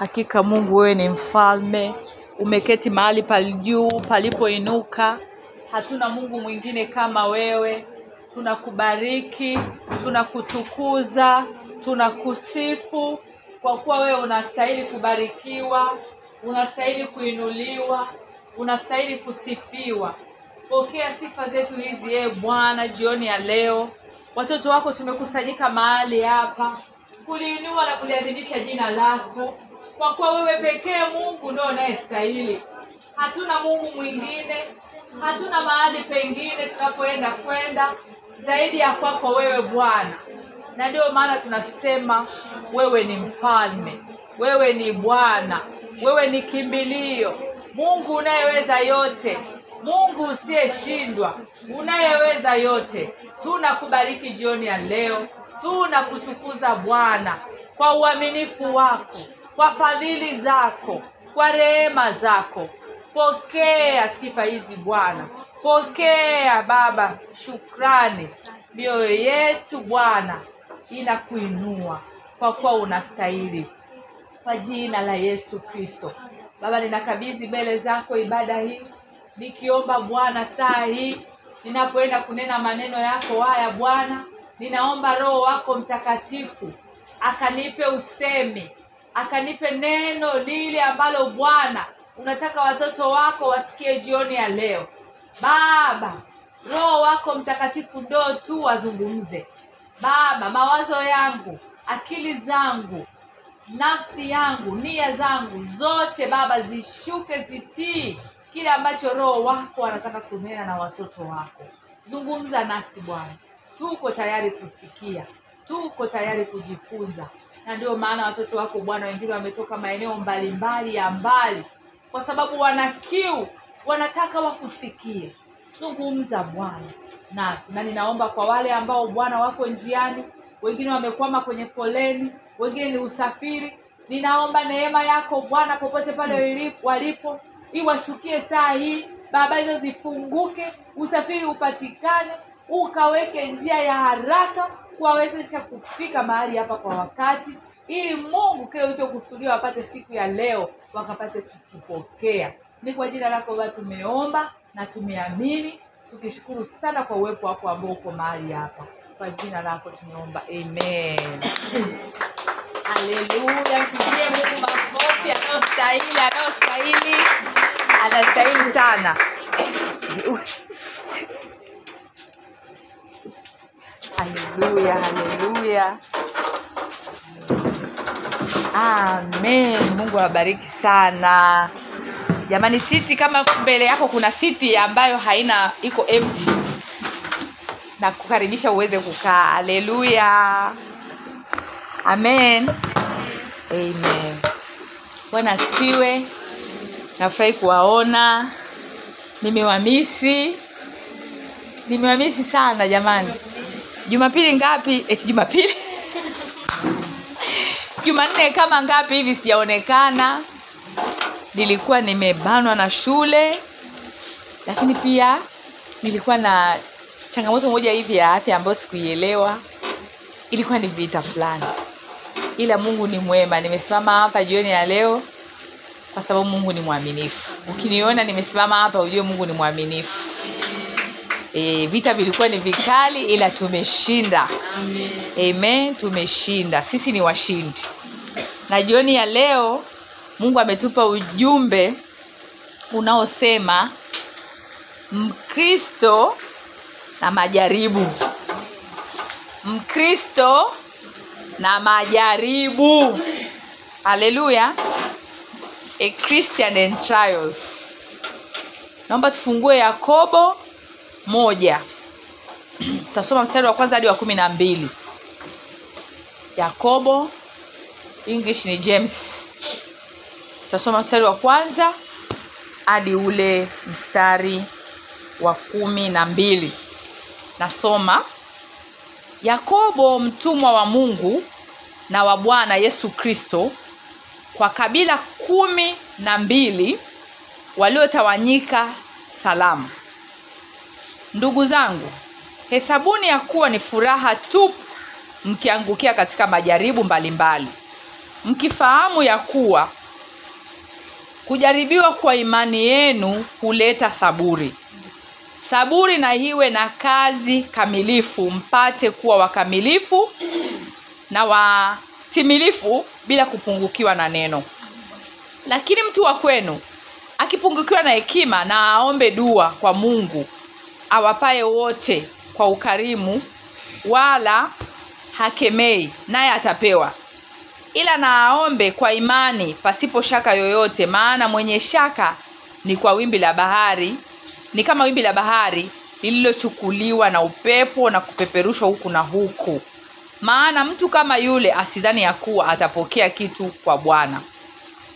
Hakika Mungu wewe ni mfalme, umeketi mahali palijuu palipoinuka. Hatuna Mungu mwingine kama wewe. Tunakubariki, tunakutukuza, tunakusifu kwa kuwa wewe unastahili kubarikiwa, unastahili kuinuliwa, unastahili kusifiwa. Pokea sifa zetu hizi ee Bwana jioni ya leo. Watoto wako tumekusanyika mahali hapa kuliinua na kuliadhimisha jina lako, kwa kuwa wewe pekee Mungu ndio unayestahili. Hatuna Mungu mwingine, hatuna mahali pengine tunapoenda kwenda zaidi ya kwako wewe Bwana, na ndio maana tunasema wewe ni mfalme, wewe ni Bwana, wewe ni kimbilio, Mungu unayeweza yote, Mungu usiyeshindwa, unayeweza yote. Tunakubariki jioni ya leo, tunakutukuza Bwana kwa uaminifu wako, kwa fadhili zako, kwa rehema zako. Pokea sifa hizi Bwana, pokea Baba shukrani. Mioyo yetu Bwana inakuinua kwa kuwa unastahili, kwa jina la Yesu Kristo. Baba, ninakabidhi mbele zako ibada hii, nikiomba Bwana saa hii ninapoenda kunena maneno yako haya Bwana, ninaomba Roho wako Mtakatifu akanipe usemi, akanipe neno lile ambalo Bwana unataka watoto wako wasikie jioni ya leo. Baba, Roho wako Mtakatifu ndo tu wazungumze. Baba, mawazo yangu, akili zangu, nafsi yangu, nia zangu zote Baba zishuke zitii kile ambacho Roho wako anataka kunena na watoto wako. Zungumza nasi Bwana, tuko tayari kusikia, tuko tayari kujifunza, na ndio maana watoto wako Bwana, wengine wametoka maeneo mbalimbali ya mbali, kwa sababu wana kiu, wanataka wakusikie. Zungumza Bwana nasi, na ninaomba kwa wale ambao Bwana wako njiani, wengine wamekwama kwenye foleni, wengine ni usafiri, ninaomba neema yako Bwana popote pale walipo- iwashukie saa hii Baba, hizo zifunguke, usafiri upatikane, ukaweke njia ya haraka kuwawezesha kufika mahali hapa kwa wakati, ili Mungu kile ulichokusudia wapate siku ya leo wakapate kukipokea. Ni kwa jina lako Baba tumeomba na tumeamini, tukishukuru sana kwa uwepo wako ambao uko mahali hapa. Kwa jina lako tumeomba, amen. Haleluya, mpigie Mungu makofi anayostahili, anayostahili, anastahili sana. Haleluya, haleluya, amen. Mungu awabariki sana jamani. Siti kama mbele yako kuna siti ambayo haina iko empty, na kukaribisha uweze kukaa. Haleluya, amen, amen. Bwana asifiwe. Nafurahi kuwaona, nimewamisi, nimewamisi sana jamani. Jumapili ngapi? Eti Jumapili Jumanne kama ngapi hivi sijaonekana. Nilikuwa nimebanwa na shule, lakini pia nilikuwa na changamoto moja hivi ya afya ambayo sikuielewa. Ilikuwa ni vita fulani, ila Mungu ni mwema. Nimesimama hapa jioni ya leo kwa sababu Mungu ni mwaminifu. Ukiniona nimesimama hapa, ujue Mungu ni mwaminifu. E, vita vilikuwa ni vikali, ila tumeshinda. Amen, tumeshinda. Sisi ni washindi. Na jioni ya leo Mungu ametupa ujumbe unaosema Mkristo na majaribu. Mkristo na majaribu. Haleluya. A Christian and trials. Naomba tufungue Yakobo moja. Tutasoma mstari wa kwanza hadi wa kumi na mbili. Yakobo, English ni James. Tutasoma mstari wa kwanza hadi ule mstari wa kumi na mbili. Nasoma. Yakobo mtumwa wa Mungu na wa Bwana Yesu Kristo kwa kabila kumi na mbili waliotawanyika salamu. Ndugu zangu, hesabuni ya kuwa ni furaha tu mkiangukia katika majaribu mbalimbali, mkifahamu ya kuwa kujaribiwa kwa imani yenu huleta saburi. Saburi na iwe na kazi kamilifu mpate kuwa wakamilifu na watimilifu bila kupungukiwa na neno. Lakini mtu wa kwenu akipungukiwa na hekima na aombe dua kwa mungu awapaye wote kwa ukarimu wala hakemei naye atapewa. Ila na aombe kwa imani pasipo shaka yoyote maana mwenye shaka ni kwa wimbi la bahari ni kama wimbi la bahari lililochukuliwa na upepo na kupeperushwa huku na huku. Maana mtu kama yule asidhani ya kuwa atapokea kitu kwa bwana.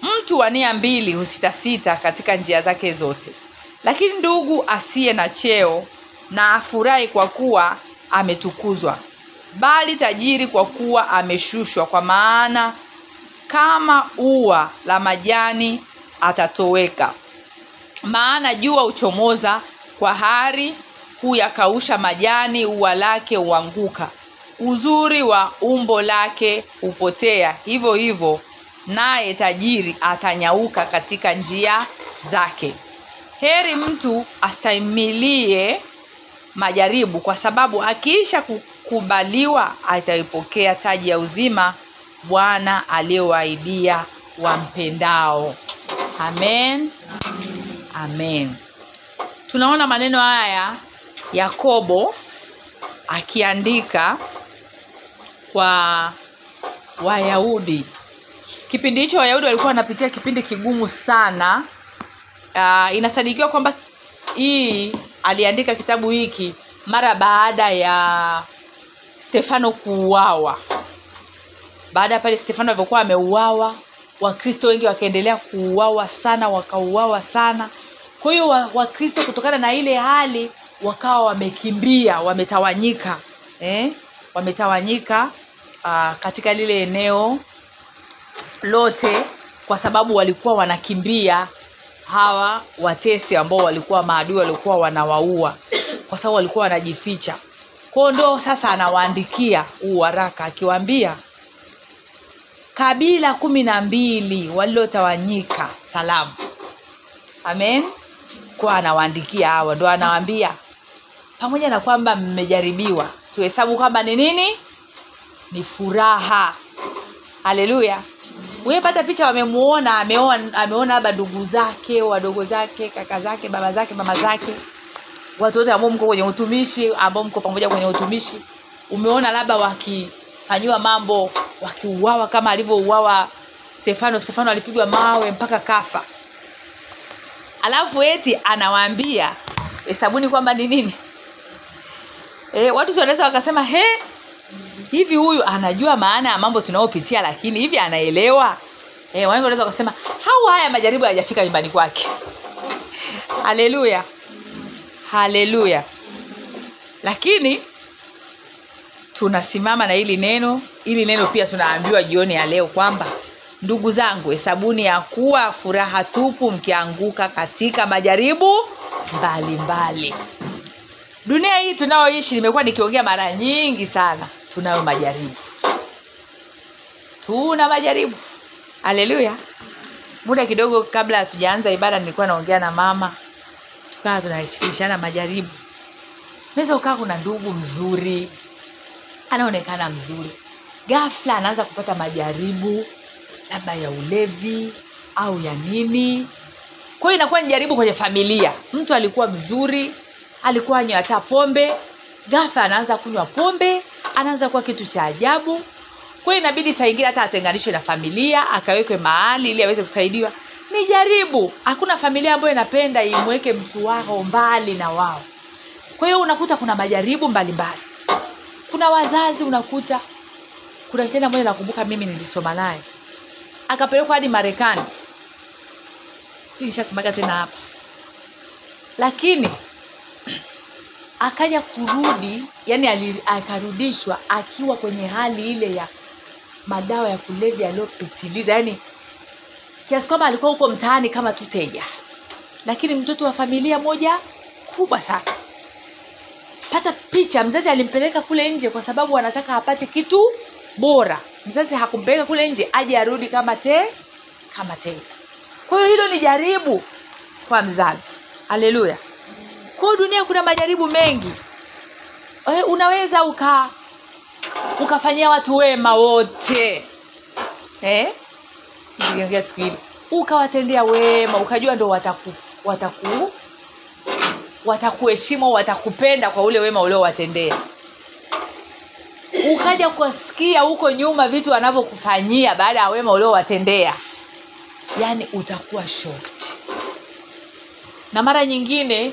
Mtu wa nia mbili husitasita katika njia zake zote lakini ndugu asiye na cheo na afurahi kwa kuwa ametukuzwa bali tajiri kwa kuwa ameshushwa kwa maana kama ua la majani atatoweka. Maana jua huchomoza kwa hari huyakausha majani ua lake huanguka. Uzuri wa umbo lake hupotea. Hivyo hivyo naye tajiri atanyauka katika njia zake heri mtu astahimilie majaribu kwa sababu akiisha kukubaliwa ataipokea taji ya uzima bwana aliyowaidia wampendao. Amen. Amen. Tunaona maneno haya yakobo akiandika kwa wayahudi. Kipindi hicho wayahudi walikuwa wanapitia kipindi kigumu sana uh, inasadikiwa kwamba hii aliandika kitabu hiki mara baada ya stefano kuuawa baada ya pale stefano alivyokuwa ameuawa wakristo wengi wakaendelea kuuawa sana wakauawa sana kwa hiyo wakristo wa kutokana na ile hali wakawa wamekimbia wametawanyika eh? wametawanyika uh, katika lile eneo lote kwa sababu walikuwa wanakimbia hawa watesi ambao walikuwa maadui walikuwa wanawaua kwa sababu walikuwa wanajificha. Kwao ndo sasa anawaandikia huu waraka akiwaambia kabila kumi na mbili walilotawanyika salamu. Amen. Kwa anawaandikia hawa ndo anawaambia pamoja na kwamba mmejaribiwa tuhesabu kwamba ni nini? Ni furaha. Haleluya wepata picha wamemuona ameona labda ndugu zake wadogo zake kaka zake baba zake mama zake. Watu wote ambao mko kwenye utumishi ambao mko pamoja kwenye utumishi. Umeona labda wakifanyiwa mambo wakiuawa kama alivyouawa stefano. Stefano alipigwa mawe mpaka kafa. Alafu eti anawaambia hesabuni kwamba ni nini? E, watu wanaweza wakasema he hivi huyu anajua maana ya mambo tunayopitia lakini hivi anaelewa? E, wengi wanaweza wakasema hau haya majaribu hayajafika nyumbani kwake. Haleluya. Haleluya. Lakini tunasimama na hili neno hili neno pia tunaambiwa jioni ya leo kwamba ndugu zangu hesabuni ya kuwa furaha tupu mkianguka katika majaribu mbalimbali. Mbali. dunia hii tunayoishi nimekuwa nikiongea mara nyingi sana tunayo majaribu. Tuna majaribu. Haleluya. Muda kidogo kabla hatujaanza ibada nilikuwa naongea na mama. Tukawa tunashirikishana majaribu. Naweza ukaa kuna ndugu mzuri anaonekana mzuri. Gafla anaanza kupata majaribu labda ya ulevi au ya nini. Kwa hiyo inakuwa ni jaribu kwenye familia. Mtu alikuwa mzuri alikuwa anywa hata pombe. Gafla anaanza kunywa pombe anaanza kuwa kitu cha ajabu. Kwa hiyo inabidi saa hata atenganishwe na familia akawekwe mahali ili aweze kusaidiwa. Ni jaribu hakuna familia ambayo inapenda imweke mtu wao mbali na wao. Kwa hiyo unakuta kuna majaribu mbalimbali. Mbali. kuna wazazi unakuta kuna kijana mmoja nakumbuka mimi nilisoma naye. Akapelekwa hadi marekani. Si nishasemaga tena hapa. Lakini akaja kurudi yani akarudishwa akiwa kwenye hali ile ya madawa ya kulevya yaliyopitiliza yani kiasi kwamba alikuwa huko mtaani kama tuteja lakini mtoto wa familia moja kubwa sana. Pata picha mzazi alimpeleka kule nje kwa sababu anataka apate kitu bora. Mzazi hakumpeleka kule nje aje arudi kama te kama tena kwa hiyo hilo ni jaribu kwa mzazi. Haleluya kwa dunia kuna majaribu mengi. E, unaweza uka ukafanyia watu wema wote. Eh? siku hili. Ukawatendea wema ukajua ndo wataku wataku watakuheshimu watakupenda kwa ule wema uliowatendea. Ukaja kuwasikia huko nyuma vitu wanavyokufanyia baada ya wema uliowatendea. Yaani utakuwa shocked. Na mara nyingine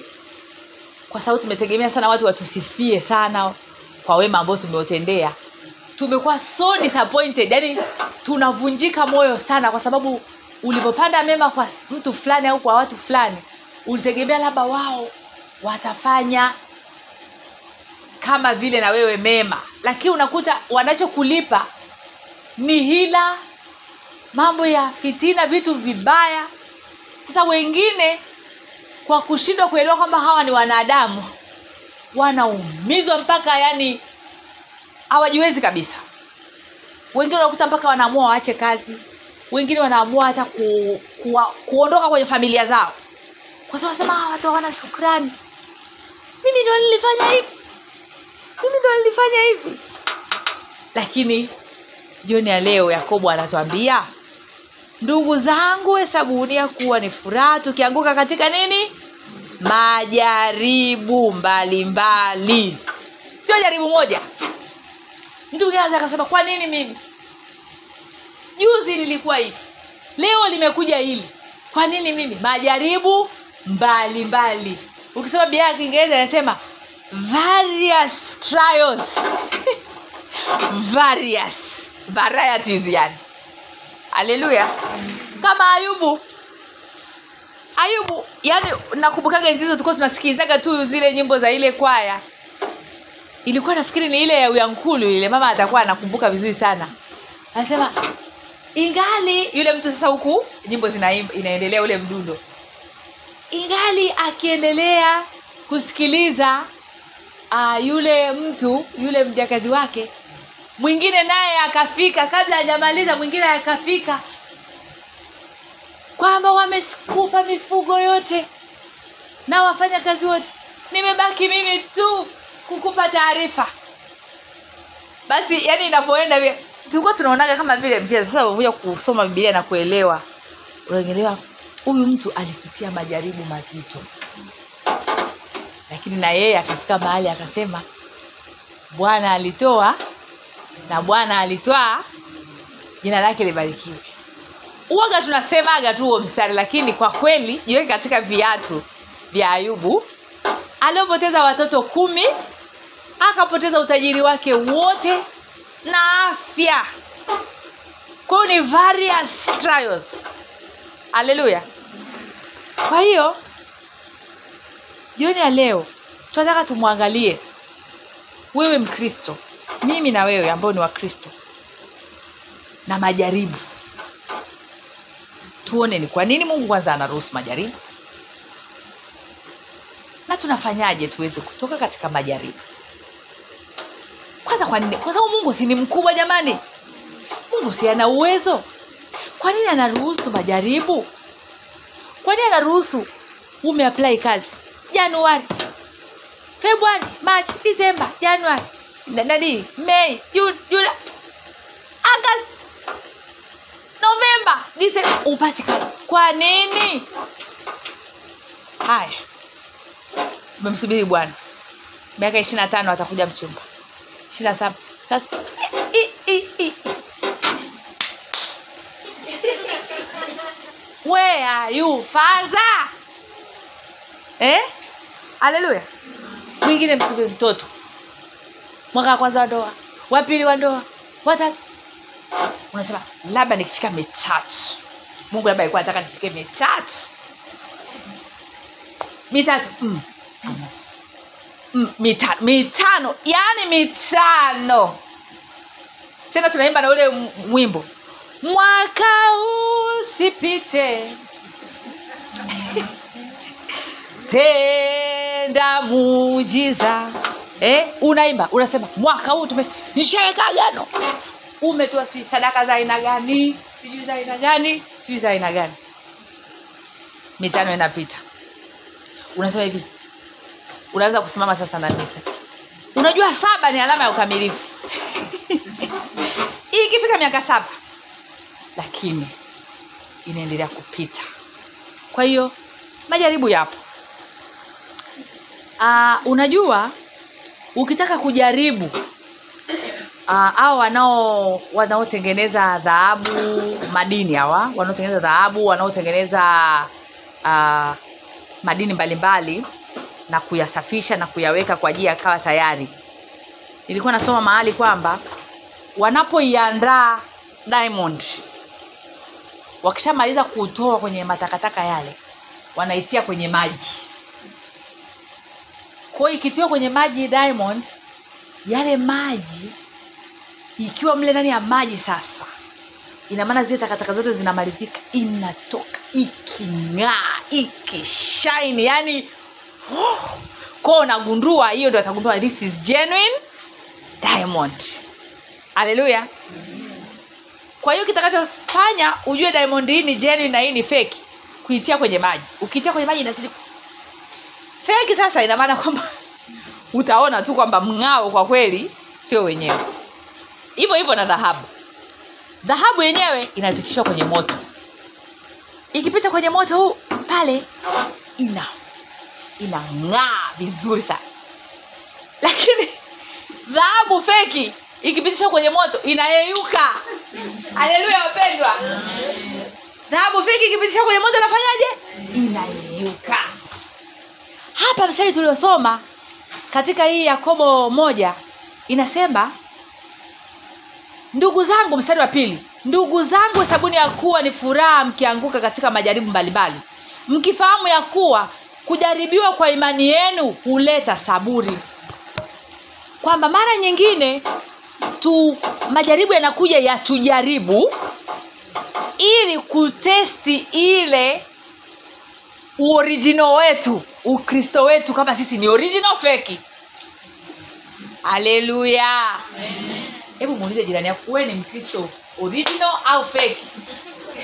kwa sababu tumetegemea sana watu watusifie sana kwa wema ambao tumewatendea tumekuwa so disappointed yani tunavunjika moyo sana kwa sababu ulivyopanda mema kwa mtu fulani au kwa watu fulani ulitegemea labda wao watafanya kama vile na wewe mema. Lakini unakuta wanachokulipa ni hila mambo ya fitina vitu vibaya. Sasa wengine kwa kushindwa kuelewa kwamba hawa ni wanadamu wanaumizwa mpaka yani hawajiwezi kabisa. Wengine wanakuta mpaka wanaamua waache kazi wengine wanaamua hata ku, ku, kuondoka kwenye familia zao. Kwa sababu wanasema "Hawa watu hawana shukrani. Mimi ndo nilifanya hivi. Mimi ndo nilifanya hivi. Lakini jioni ya leo yakobo anatuambia ndugu zangu hesabuni ya kuwa ni furaha tukianguka katika nini? Majaribu mbalimbali. Sio jaribu moja. Mtu mwingine akasema kwa nini mimi? Juzi nilikuwa hivi. Leo limekuja hili. Kwa nini mimi? Majaribu mbalimbali. Mbali. ukisoma bia ya kiingereza inasema various trials. Various. Varieties yani haleluya kama ayubu. Ayubu yani nakumbukaga enzi hizo tulikuwa tunasikilizaga tu zile nyimbo za ile kwaya. Ilikuwa nafikiri ni ile ya uyankulu ile mama atakuwa anakumbuka vizuri sana. Anasema ingali yule mtu sasa huku nyimbo zina inaendelea ule mdundo. Ingali akiendelea kusikiliza uh, yule mtu yule mjakazi wake mwingine naye akafika kabla hajamaliza mwingine akafika. Kwamba wamekufa mifugo yote na wafanya kazi wote. Nimebaki mimi tu kukupa taarifa. Basi yani inapoenda tulikuwa tunaonaga kama vile mchezo. Sasa unakuja kusoma biblia na kuelewa. Unaelewa? Huyu mtu alipitia majaribu mazito. Lakini na yeye akafika mahali akasema bwana alitoa na bwana alitwaa jina lake libarikiwe. Uoga tunasemaga tu huo mstari lakini kwa kweli jiweke katika viatu vya ayubu aliopoteza watoto kumi akapoteza utajiri wake wote na afya. Kwa hiyo ni various trials. Haleluya kwa hiyo jioni ya leo tunataka tumwangalie wewe mkristo mimi na wewe ambao ni wakristo na majaribu. Tuone ni kwa nini mungu kwanza anaruhusu majaribu. Na tunafanyaje tuweze kutoka katika majaribu? Kwanza kwa nini? Kwa sababu mungu si ni mkubwa jamani. Mungu si ana uwezo. Kwa nini anaruhusu majaribu? Kwa nini anaruhusu umeaplai kazi? Januari februari machi disemba januari nani? Mei June, July, agasti novemba December. Upati kazi kwa nini? Haya. Umemsubiri bwana. Miaka ishiri na tano atakuja mchumba. Ishiri na saba. Sasa i, i, i. where are you father? Eh? Haleluya mwingine msubiri mtoto mwaka wa kwanza wa ndoa. Wa pili wa ndoa. Watatu unasema labda nikifika mitatu mungu labda alikuwa anataka nifike mitatu mitatu mm. Mm, mitano mitano yani mitano tena tunaimba na ule mwimbo. Mwaka usipite. Tenda mujiza eh, unaimba unasema mwaka huu tume nishaweka agano umetoa sijui sadaka za aina gani sijui za aina gani sijui za aina gani. Mitano inapita. Unasema hivi. Unaanza kusimama sasa na misa. Unajua saba ni alama ya ukamilifu. Hii ikifika miaka saba lakini inaendelea kupita. Kwa hiyo majaribu yapo. Aa, unajua ukitaka kujaribu hao au wanao wanaotengeneza dhahabu madini hawa wanaotengeneza dhahabu wanaotengeneza uh, madini mbalimbali na kuyasafisha na kuyaweka kwa ajili yakawa tayari. Nilikuwa nasoma mahali kwamba wanapoiandaa diamond wakishamaliza kutoa kwenye matakataka yale wanaitia kwenye maji kwa hiyo ikitiwa kwenye maji diamond yale maji ikiwa mle ndani ya maji sasa ina maana zile takataka zote zinamalizika inatoka iking'aa ikishaini yani oh, kwao unagundua hiyo ndio atagundua this is genuine diamond. Haleluya kwa hiyo kitakachofanya ujue diamond hii ni genuine na hii ni feki kuitia kwenye maji. Ukiitia kwenye maji inazidi fake sasa ina maana kwamba utaona tu kwamba mng'ao kwa kweli sio wenyewe. Hivyo hivyo na dhahabu. Dhahabu yenyewe inapitishwa kwenye moto. Ikipita kwenye moto huu pale ina inang'aa vizuri sana. Lakini dhahabu feki ikipitishwa kwenye moto inayeyuka. Haleluya wapendwa. Dhahabu feki ikipitishwa kwenye moto inafanyaje? Inayeyuka hapa mstari tuliosoma katika hii yakobo moja inasema ndugu zangu mstari wa pili ndugu zangu hesabuni ya kuwa ni furaha mkianguka katika majaribu mbalimbali. Mkifahamu ya kuwa kujaribiwa kwa imani yenu huleta saburi. Kwamba mara nyingine tu majaribu yanakuja yatujaribu ili kutesti ile uorijino wetu ukristo wetu kama sisi ni original feki haleluya hebu muulize jirani yako wewe ni mkristo original au feki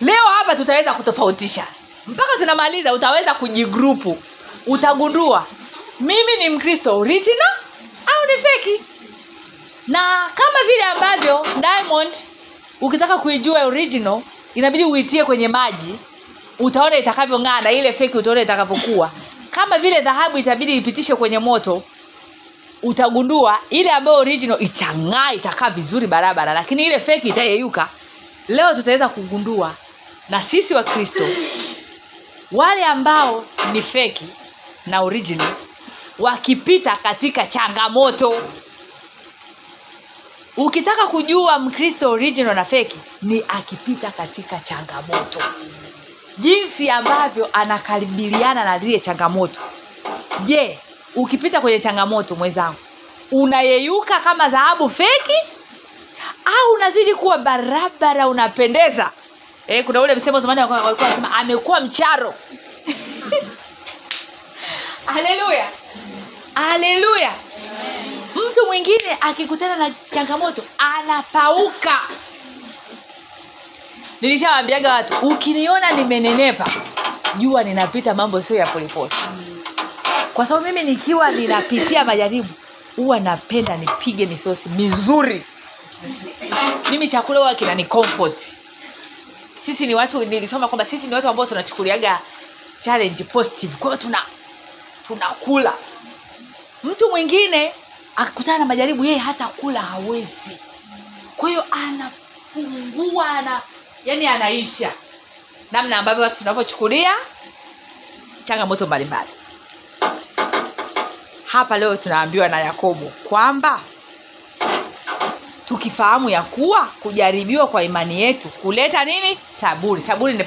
leo hapa tutaweza kutofautisha. Mpaka tunamaliza utaweza kujigrupu. Utagundua mimi ni mkristo original au ni feki na kama vile ambavyo diamond ukitaka kuijua original inabidi uitie kwenye maji utaona itakavyong'aa na ile feki utaona itakavyokuwa. Kama vile dhahabu itabidi ipitishe kwenye moto utagundua ile ambayo original itang'aa itakaa vizuri barabara lakini ile feki itayeyuka. Leo tutaweza kugundua na sisi wa kristo wale ambao ni feki na original wakipita katika changamoto ukitaka kujua mkristo original na feki ni akipita katika changamoto. Jinsi ambavyo anakaribiliana na lile changamoto. Je ukipita kwenye changamoto mwenzangu unayeyuka kama dhahabu feki? Au unazidi kuwa barabara unapendeza? Eh, kuna ule msemo zamani walikuwa nasema amekuwa mcharo. Haleluya haleluya mtu mwingine akikutana na changamoto anapauka. Nilishawambiaga watu ukiniona nimenenepa jua ninapita mambo sio ya polepole. Kwa sababu mimi nikiwa ninapitia majaribu huwa napenda nipige misosi mizuri. Mimi chakula huwa kinani comfort. Sisi ni watu nilisoma kwamba sisi ni watu ambao tunachukuliaga challenge positive. Kwa tuna tunakula. Mtu mwingine akikutana na majaribu yeye hata kula hawezi. Kwa hiyo anapungua ana yani anaisha. Namna ambavyo watu tunavyochukulia changamoto mbalimbali. Hapa leo tunaambiwa na yakobo kwamba tukifahamu ya kuwa kujaribiwa kwa imani yetu kuleta nini? Saburi. Saburi ni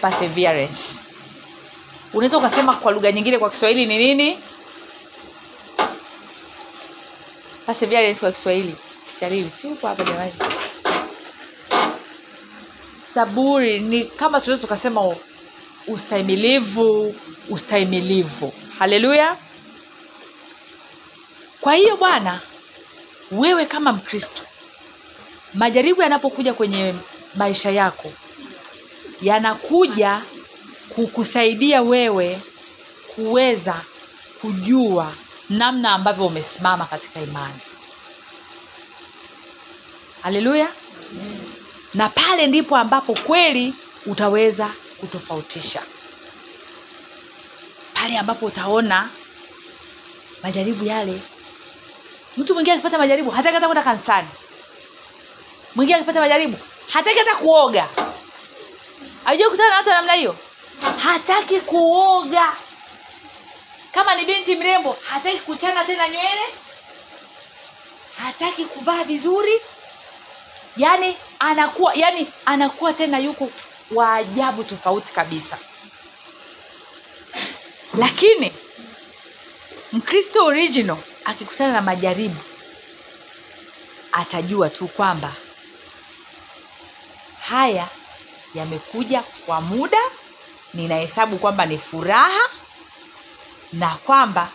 unaweza ukasema kwa lugha nyingine kwa kiswahili ni nini perseverance kwa kiswahili. Charili si uko hapa jamani. Saburi ni kama tunaweza tukasema ustahimilivu ustahimilivu. Haleluya. Kwa hiyo bwana wewe kama mkristo majaribu yanapokuja kwenye maisha yako yanakuja kukusaidia wewe kuweza kujua namna ambavyo umesimama katika imani. Haleluya. Na pale ndipo ambapo kweli utaweza kutofautisha. Pale ambapo utaona majaribu yale. Mtu mwingine akipata majaribu hataki hata kwenda kanisani. Mwingine akipata majaribu hataki hata kuoga. Ajua kutana na watu wa namna hiyo. Hataki kuoga kama ni binti mrembo hataki kuchana tena nywele hataki kuvaa vizuri. Yani anakuwa yani anakuwa tena yuko wa ajabu tofauti kabisa. Lakini mkristo original akikutana na majaribu atajua tu kwamba haya yamekuja kwa muda ninahesabu kwamba ni furaha na kwamba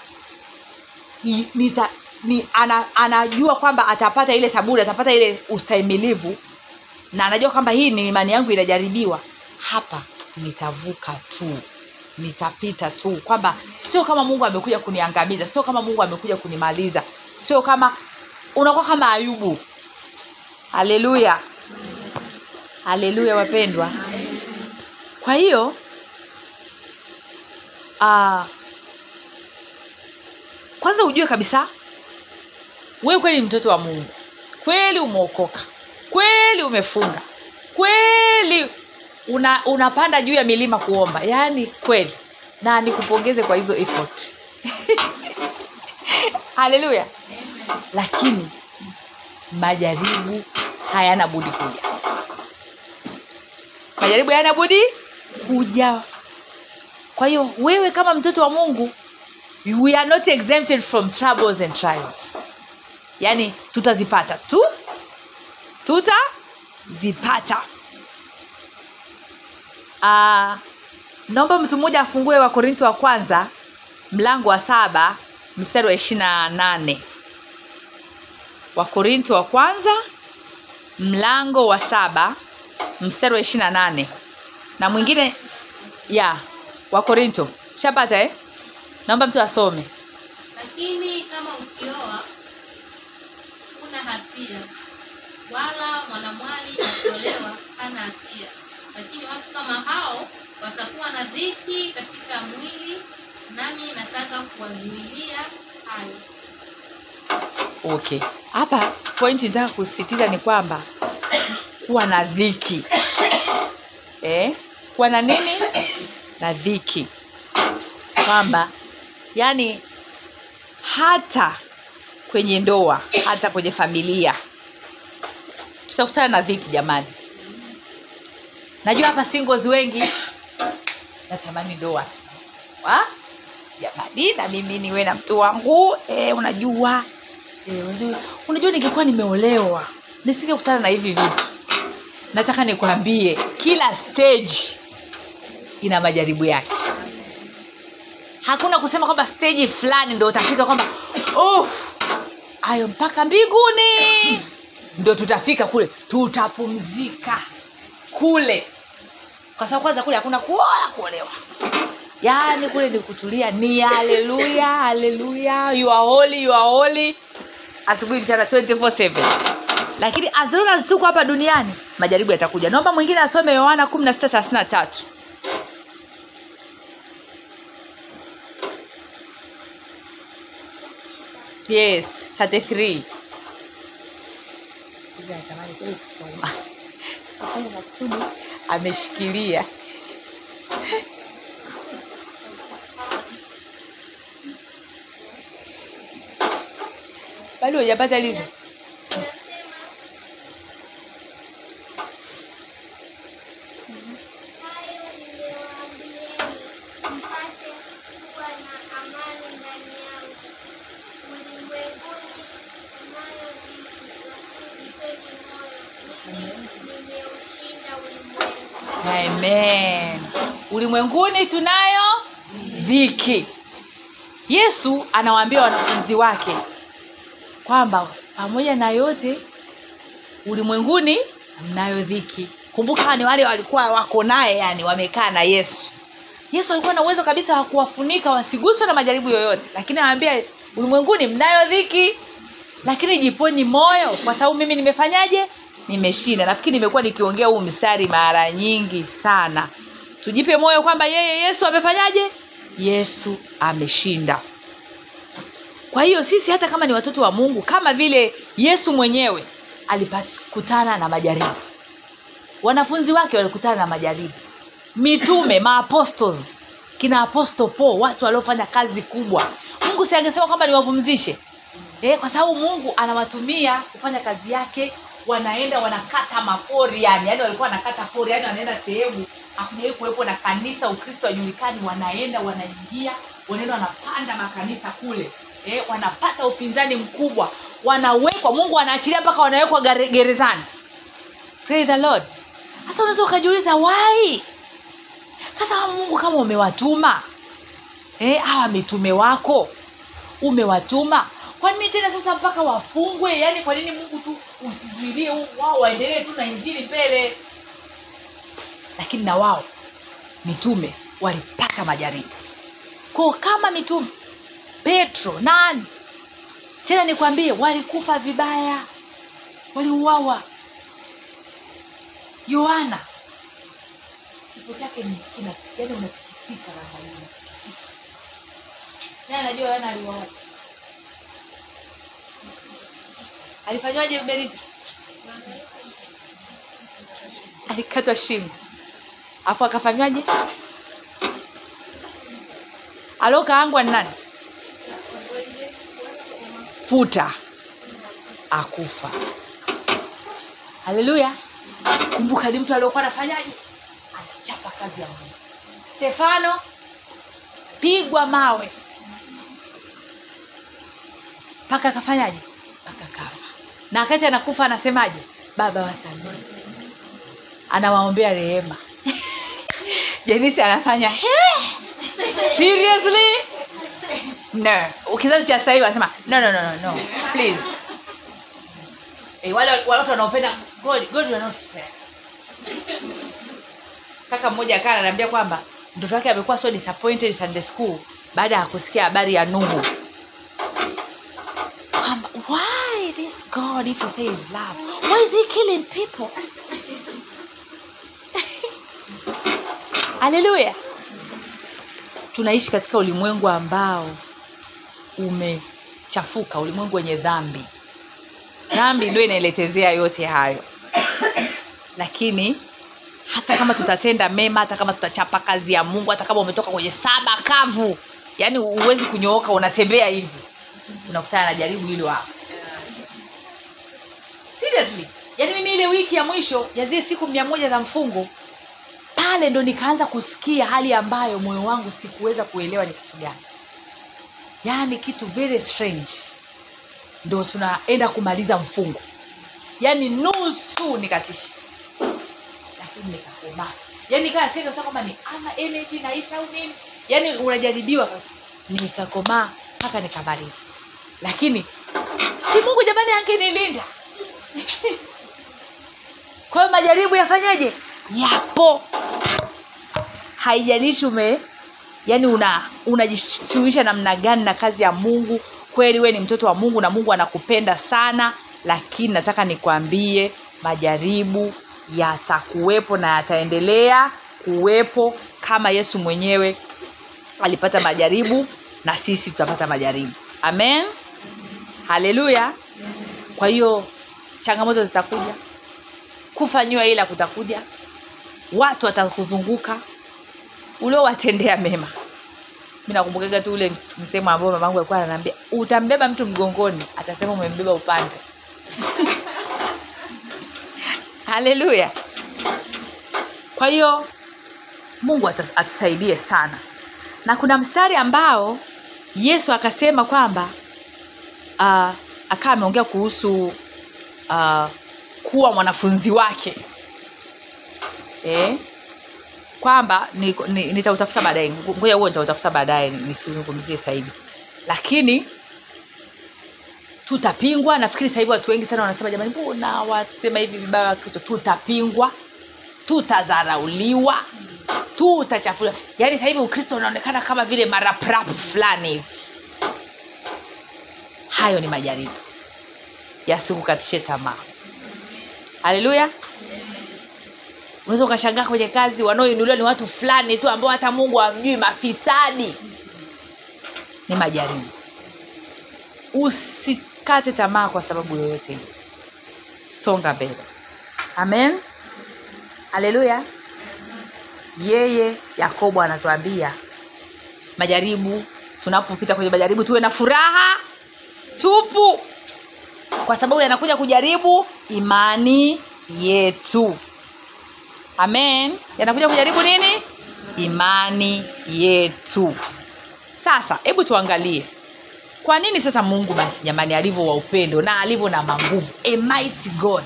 nita, ni, ana, anajua kwamba atapata ile saburi atapata ile ustahimilivu na anajua kwamba hii ni imani yangu inajaribiwa. Hapa nitavuka tu nitapita tu kwamba sio kama mungu amekuja kuniangamiza sio kama mungu amekuja kunimaliza sio kama unakuwa kama ayubu. Haleluya. Haleluya wapendwa. Kwa hiyo uh, kwanza ujue kabisa wewe kweli ni mtoto wa mungu. Kweli umeokoka. Kweli umefunga. Kweli una, unapanda juu ya milima kuomba. Yaani kweli. Na nikupongeze kwa hizo effort. Haleluya. Lakini majaribu hayana budi kuja. Majaribu hayana budi kuja. Kwa hiyo wewe kama mtoto wa mungu we are not exempted from troubles and trials. Yaani tutazipata tu tutazipata. Uh, naomba mtu mmoja afungue wakorinto wa kwanza mlango wa saba mstari wa ishiri na nane. Wakorinto wa kwanza mlango wa saba mstari wa ishiri na nane. Na mwingine ya wakorinto shapata eh? Naomba mtu asome. Lakini kama ukioa huna hatia. Wala mwanamwali akiolewa hana hatia. Lakini watu kama hao watakuwa na dhiki katika mwili nami nataka kuwazuilia hayo. Okay. Hapa pointi nataka kusisitiza ni kwamba kuwa na dhiki. Eh? kuwa na nini? Na dhiki. Kwamba yani hata kwenye ndoa hata kwenye familia tutakutana na dhiki jamani. Najua hapa singles wengi natamani ndoa. Wa? jamani na mimi niwe na mtu wangu e, unajua. E, unajua, unajua ningekuwa nimeolewa nisingekutana na hivi vitu. Nataka nikwambie kila stage ina majaribu yake hakuna kusema kwamba steji fulani ndo utafika kwamba oh, ayo mpaka mbinguni. Ndo tutafika kule tutapumzika kule. Kwa sababu kwanza kule hakuna kuoa kuolewa. Yaani kule ni kutulia ni haleluya haleluya are holy asubuhi mchana 24/7 lakini as long as tuko hapa duniani majaribu yatakuja. Naomba mwingine asome yohana 16:33 yes 33 Anatamani kweli kusoma ameshikilia. Bado hujapata lizo Hayo nimewaambieni mpate kuwa na amani ndani yangu. Ulimwenguni mnayo dhiki, lakini jipeni moyo, mimi nimeushinda ulimwengu. amen ulimwenguni tunayo dhiki. Yesu anawaambia wanafunzi wake kwamba pamoja na yote ulimwenguni mnayo dhiki. Kumbuka ni wale walikuwa wako naye yani wamekaa na yesu. Yesu alikuwa na uwezo kabisa wa kuwafunika wasiguswe na majaribu yoyote. Lakini anawambia ulimwenguni mnayo dhiki lakini jiponi moyo kwa sababu mimi nimefanyaje? Nimeshinda. Nafikiri nimekuwa nikiongea huu mstari mara nyingi sana tujipe moyo kwamba yeye yesu amefanyaje? Yesu ameshinda. Kwa hiyo sisi hata kama ni watoto wa mungu kama vile yesu mwenyewe alikutana na majaribu. Wanafunzi wake walikutana na majaribu. Mitume maapostles kina apostle paul watu waliofanya kazi kubwa. Mungu si angesema kwamba niwapumzishe? E, kwa sababu mungu anawatumia kufanya kazi yake wanaenda wanakata mapori yani yani walikuwa wanakata pori yani wanaenda sehemu hakujawai kuwepo na kanisa ukristo wajulikani wanaenda wanaingia wanaenda wanapanda makanisa kule. Eh, wanapata upinzani mkubwa. Wanawekwa mungu anaachilia mpaka wanawekwa gerezani. Lord. Sasa unaweza ukajiuliza wai sasa mungu kama umewatuma? Eh, hawa mitume wako umewatuma? Kwa nini tena sasa mpaka wafungwe? Yaani kwa nini mungu tu usizuilie wao waendelee tu na injili mbele lakini na wao mitume walipata majaribu. Ko kama mitume petro nani? Tena nikwambie walikufa vibaya. Waliuawa. Yohana kifo chake ni kina yani unatikisika hiyo unatikisika. Naye aliuawa? Alifanywaje berita alikatwa shingo alafu akafanywaje alokaangwa ni nani? Futa. Akufa. Haleluya. Kumbuka ni mtu aliokuwa anafanyaje? Anachapa kazi ya mungu. Stefano pigwa mawe. Mpaka akafanyaje? Mpaka kafa na wakati anakufa anasemaje? Baba wasamehe anawaombea rehema jenisi anafanya "He? seriously? No. Kizazi cha sasa anasema no, no, no, no, no. please. Hey, wale wale watu wanaopenda god god not fair. Kaka mmoja akaa ananiambia kwamba mtoto wake amekuwa so disappointed sunday school baada ya kusikia habari ya nuhu. Kwamba why this god if there is love? Why is he killing people haleluya tunaishi katika ulimwengu ambao umechafuka ulimwengu wenye dhambi. Dhambi ndio inaeletezea yote hayo. Lakini hata kama tutatenda mema hata kama tutachapa kazi ya mungu hata kama umetoka kwenye saba kavu yaani huwezi kunyooka unatembea hivi. Unakutana na jaribu hilo hapo. Seriously. Yaani mimi ile wiki ya mwisho ya zile siku mia moja za mfungo pale ndo nikaanza kusikia hali ambayo moyo wangu sikuweza kuelewa ni kitu gani. Yaani kitu very strange. Ndo tunaenda kumaliza mfungo. Yaani nusu nikatisha. Lakini nikakomaa yaani kaa sasa kwamba ni ama energy naisha au nini? Yaani unajaribiwa sasa. Nikakomaa mpaka nikamaliza. Lakini si mungu jamani angenilinda kwa hiyo majaribu yafanyaje yapo. Haijalishi ume yani una unajishughulisha namna gani na kazi ya mungu. Kweli we ni mtoto wa mungu na mungu anakupenda sana lakini nataka nikwambie majaribu yatakuwepo na yataendelea kuwepo kama yesu mwenyewe alipata majaribu na sisi tutapata majaribu. Amen? Haleluya. Kwa hiyo changamoto zitakuja. Kufanyiwa ila kutakuja watu watakuzunguka uliowatendea mema. Mi nakumbukaga tu ule msemo ambao mamangu alikuwa ananiambia utambeba mtu mgongoni atasema umembeba upande. Haleluya. Kwa hiyo mungu atusaidie sana. Na kuna mstari ambao yesu akasema kwamba uh, akaa ameongea kuhusu uh, kuwa mwanafunzi wake eh? kwamba ni- ni- nitautafuta baadaye. Ngoja huo nitautafuta baadaye nisizungumzie hivi lakini tutapingwa. Nafikiri sasa hivi watu wengi sana wanasema jamani mbona wasema hivi vibaya wa kristo tutapingwa. Tutadharauliwa tutachafuliwa. Yaani sasa hivi ukristo unaonekana kama vile maraprapu fulani hivi. Hayo ni majaribu. Yasikukatishe tamaa. Haleluya unaweza ukashangaa kwenye kazi wanaoinuliwa ni watu fulani tu ambao hata mungu amjui mafisadi. Ni majaribu. Usikate tamaa kwa sababu yoyote. Songa mbele. Amen. Haleluya. Yeye yakobo anatuambia majaribu tunapopita kwenye majaribu tuwe na furaha tupu. Kwa sababu yanakuja kujaribu imani yetu amen. Yanakuja kujaribu nini? Imani yetu. Sasa hebu tuangalie. Kwa nini sasa mungu basi jamani alivyo wa upendo na alivyo na manguvu? A mighty god.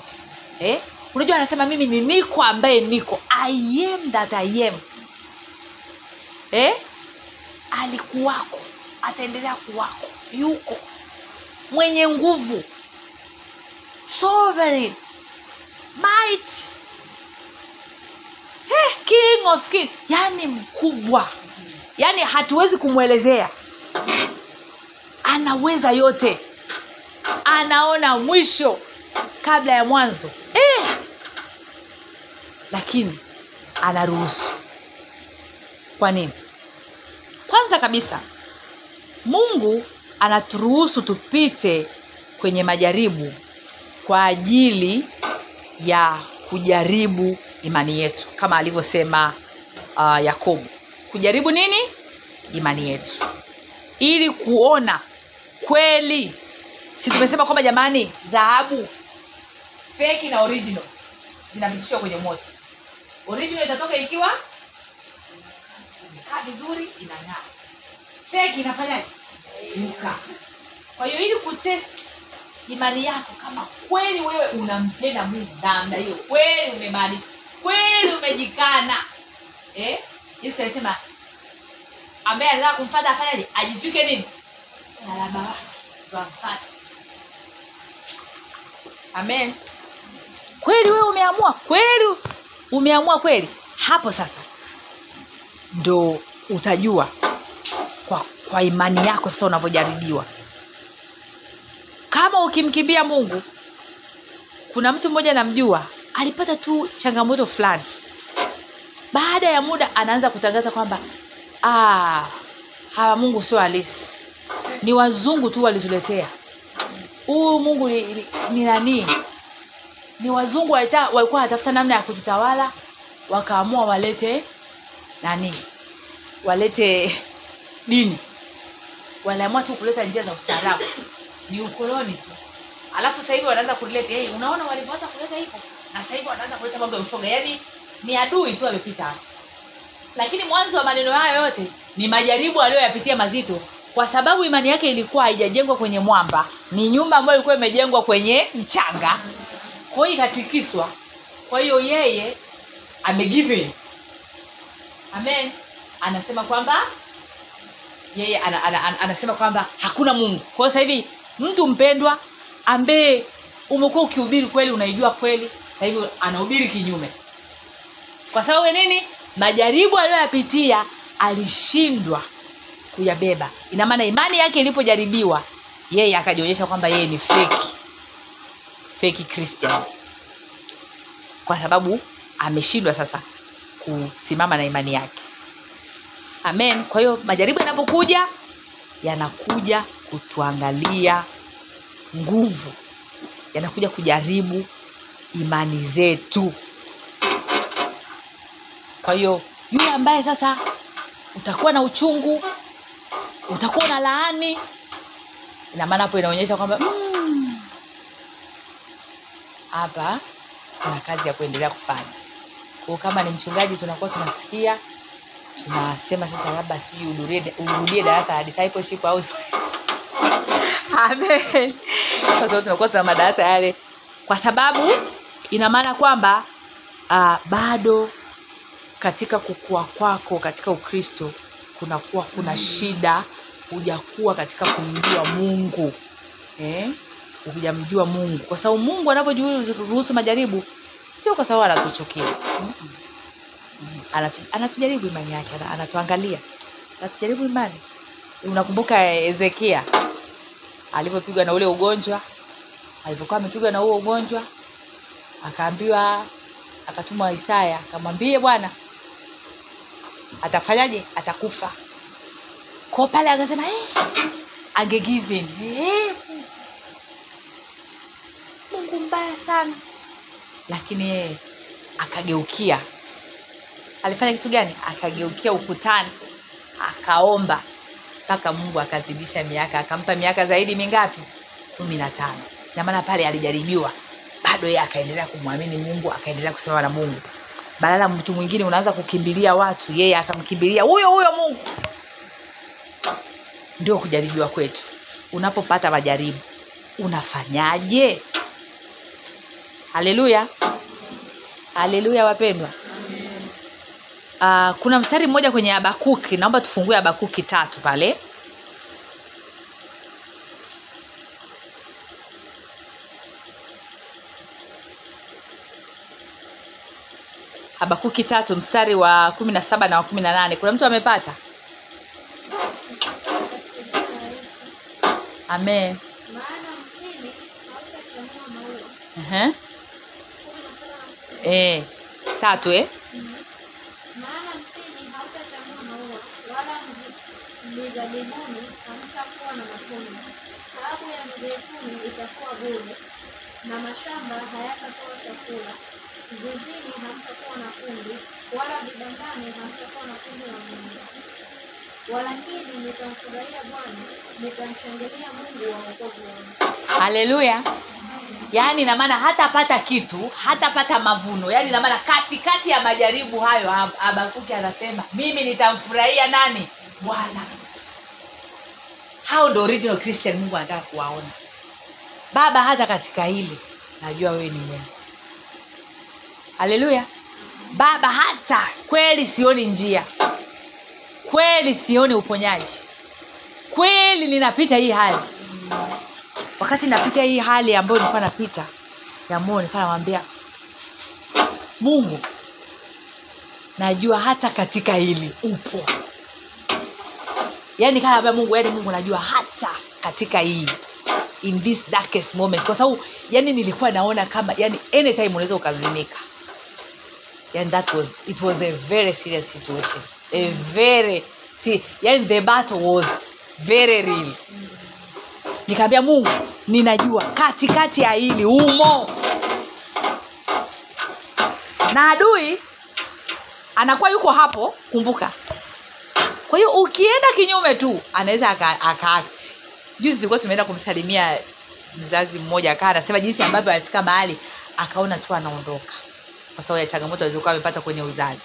Eh? unajua anasema mimi ni niko ambaye niko. I am that i am. Eh? alikuwako. Ataendelea kuwako. Yuko. Mwenye nguvu. Sovereign. Might eh, king of king. Yani mkubwa. Yani hatuwezi kumwelezea. Anaweza yote. Anaona mwisho kabla ya mwanzo. Eh! lakini anaruhusu. Kwa nini? Kwanza kabisa mungu anaturuhusu tupite kwenye majaribu kwa ajili ya kujaribu imani yetu kama alivyosema uh, yakobo. Kujaribu nini? Imani yetu. Ili kuona kweli. Si tumesema kwamba jamani dhahabu feki na original zinapitishwa kwenye moto. Original itatoka ikiwa imekaa vizuri inang'aa. Feki inafanyaje? Nuka kwa hiyo ili kutest imani yako kama kweli wewe unampenda mungu namna hiyo kweli umemaanisha kweli umejikana. Eh? yesu alisema ambaye anataka kumfata afanyaje? Ajitwike nini? Salaba wake amen. Kweli wewe umeamua kweli umeamua kweli? Hapo sasa ndo utajua kwa, kwa imani yako sasa unavyojaribiwa. Kama ukimkimbia mungu kuna mtu mmoja namjua alipata tu changamoto fulani. Baada ya muda anaanza kutangaza kwamba "Ah, hawa mungu sio halisi. Ni wazungu tu walituletea. Huyu mungu ni, ni, ni nanii ni wazungu walikuwa wanatafuta namna ya kujitawala wakaamua walete nani? Walete dini waliamua tu kuleta njia za ustaarabu. Ni ukoloni tu. Alafu sasa hivi wanaanza kuleta hey, unaona walivyoanza kuleta hivyo na sasa hivi wanaanza kuleta mambo ya ushoga yaani ni adui tu amepita hapo lakini mwanzo wa maneno hayo yote ni majaribu aliyoyapitia mazito. Kwa sababu imani yake ilikuwa haijajengwa kwenye mwamba ni nyumba ambayo ilikuwa imejengwa kwenye mchanga. Kwa hiyo ikatikiswa. Kwa hiyo yeye amegive. Amen. Anasema kwamba yeye ana, ana, ana, anasema kwamba hakuna mungu. Kwa hiyo sasa hivi mtu mpendwa ambaye umekuwa ukihubiri kweli unaijua kweli sasa hivi anahubiri kinyume. Kwa sababu nini? Majaribu aliyoyapitia alishindwa kuyabeba. Ina maana imani yake ilipojaribiwa yeye akajionyesha kwamba yeye ni feki feki christian kwa sababu ameshindwa sasa kusimama na imani yake. Amen. Kwa hiyo majaribu yanapokuja yanakuja kutuangalia nguvu. Yanakuja kujaribu imani zetu kwa hiyo yule ambaye sasa utakuwa na uchungu utakuwa na laani ina maana hapo inaonyesha kwamba mm, hapa kuna kazi ya kuendelea kufanya. Kwao kama ni mchungaji tunakuwa tunasikia tunasema sasa labda sijui urudie darasa la discipleship au amen. Kwa sababu tunakuwa tuna madarasa yale kwa sababu ina maana kwamba uh, bado katika kukua kwako katika ukristo kunakuwa kuna shida. Hujakuwa katika kumjua mungu. Eh? hujamjua mungu. Kwa sababu mungu anavyoruhusu majaribu sio kwa sababu anatuchukia. Mm. Anatu- anatujaribu imani yake anatuangalia. Anatujaribu imani. Unakumbuka hezekia alivyopigwa na ule ugonjwa. Alivyokuwa amepigwa na huo ugonjwa akaambiwa akatumwa isaya akamwambie bwana atafanyaje? Atakufa. Ko pale akasema eh, angegiven eh, mungu mbaya sana. Lakini yeye akageukia. Alifanya kitu gani? Akageukia ukutani akaomba mpaka mungu akazidisha miaka akampa miaka zaidi mingapi? kumi na tano. Na maana pale alijaribiwa bado yeye akaendelea kumwamini mungu akaendelea kusimama na mungu. Badala mtu mwingine unaanza kukimbilia watu yeye akamkimbilia huyo huyo mungu. Ndio kujaribiwa kwetu. Unapopata majaribu unafanyaje? Haleluya. Haleluya wapendwa. Uh, kuna mstari mmoja kwenye habakuki. Naomba tufungue habakuki tatu pale habakuki tatu mstari wa kumi na saba na wa kumi na nane kuna mtu amepata amen uh-huh. Eh, tatu eh? mizabibuni hamtakuwa na matunda. Taabu ya mizeituni itakuwa bure, na mashamba hayatakuwa chakula. Zizini hamtakuwa na kundi, wala vibandani hamtakuwa na kundi la ng'ombe. Walakini nitamfurahia Bwana, nitamshangilia Mungu wa wokovu wangu. haleluya. Yaani inamaana hatapata kitu hatapata mavuno. Yaani inamaana katikati ya majaribu hayo Hab- habakuki anasema mimi nitamfurahia nani? Bwana. Hao ndio original christian mungu anataka kuwaona. Baba hata katika hili najua wewe ni mungu haleluya baba hata kweli sioni njia. Kweli sioni uponyaji. Kweli ninapita hii hali. Wakati napita hii hali ambayo nilikuwa napita ya moyo nilikuwa namwambia mungu najua hata katika hili upo. Yaani kanaambia mungu yaani mungu najua hata katika hii in this darkest moment. Kwa sababu yani nilikuwa naona kama yani anytime unaweza ukazimika yani that was it was a very serious situation. A very see, yani the battle was very real. Nikaambia mungu ninajua katikati ya hili umo na adui anakuwa yuko hapo kumbuka. Kwa hiyo ukienda kinyume tu anaweza aka- akaakti juzi tulikuwa tumeenda kumsalimia mzazi mmoja akaa anasema jinsi ambavyo alifika mahali akaona tu anaondoka kwa sababu ya changamoto alizokuwa amepata kwenye uzazi.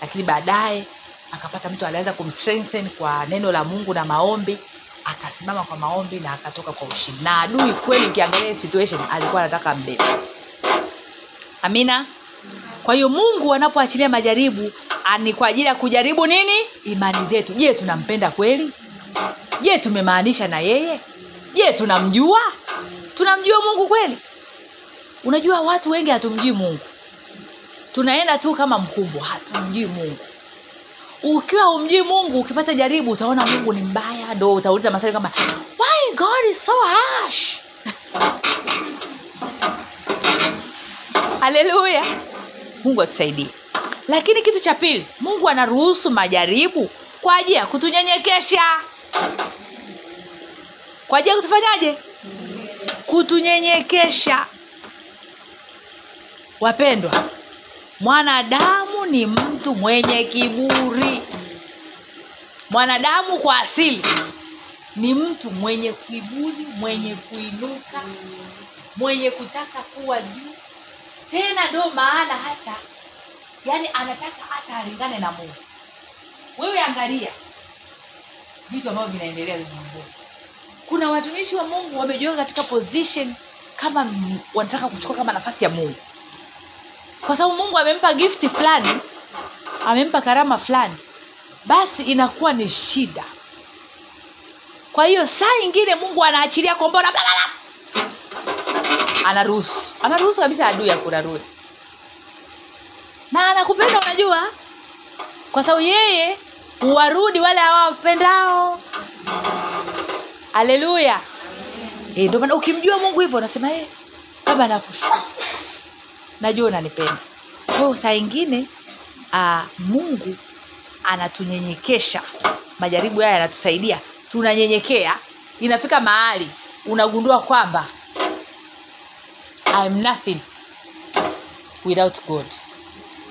Lakini baadaye akapata mtu alianza kumstrengthen kwa neno la mungu na maombi akasimama kwa maombi na akatoka kwa ushindi. Na adui kweli ukiangalia situation alikuwa anataka mbele amina? Kwa hiyo mungu anapoachilia majaribu ni kwa ajili ya kujaribu nini? Imani zetu. Je tunampenda kweli? Je tumemaanisha na yeye? Je tunamjua? Tunamjua mungu kweli? Unajua watu wengi hatumjui mungu tunaenda tu kama mkubwa hatumjui mungu. Ukiwa umjui mungu ukipata jaribu utaona mungu ni mbaya ndo utauliza maswali kama why god is so harsh? Haleluya. Mungu atusaidie. Lakini kitu cha pili mungu anaruhusu majaribu kwa ajili ya kutunyenyekesha. Kwa ajili ya kutufanyaje? Kutunyenyekesha. Wapendwa mwanadamu ni mtu mwenye kiburi. Mwanadamu kwa asili ni mtu mwenye kiburi mwenye kuinuka mwenye kutaka kuwa juu. Tena ndo maana hata yani anataka hata alingane na mungu. Wewe angalia vitu ambavyo vinaendelea ulimwenguni. Kuna watumishi wa mungu wamejiweka katika position kama wanataka kuchukua kama nafasi ya mungu kwa sababu mungu amempa gifti fulani amempa karama fulani basi inakuwa ni shida. Kwa hiyo saa ingine mungu anaachilia kombora bla. anaruhusu. Anaruhusu kabisa adui akurarue. Na anakupenda unajua? Kwa sababu yeye huwarudi wale hawapendao haleluya Eh, ndio maana ukimjua mungu hivyo unasema e baba nakushukuru najua unanipenda. Kwa hiyo saa ingine uh, mungu anatunyenyekesha. Majaribu haya yanatusaidia. Tunanyenyekea. Inafika mahali unagundua kwamba I'm nothing without god.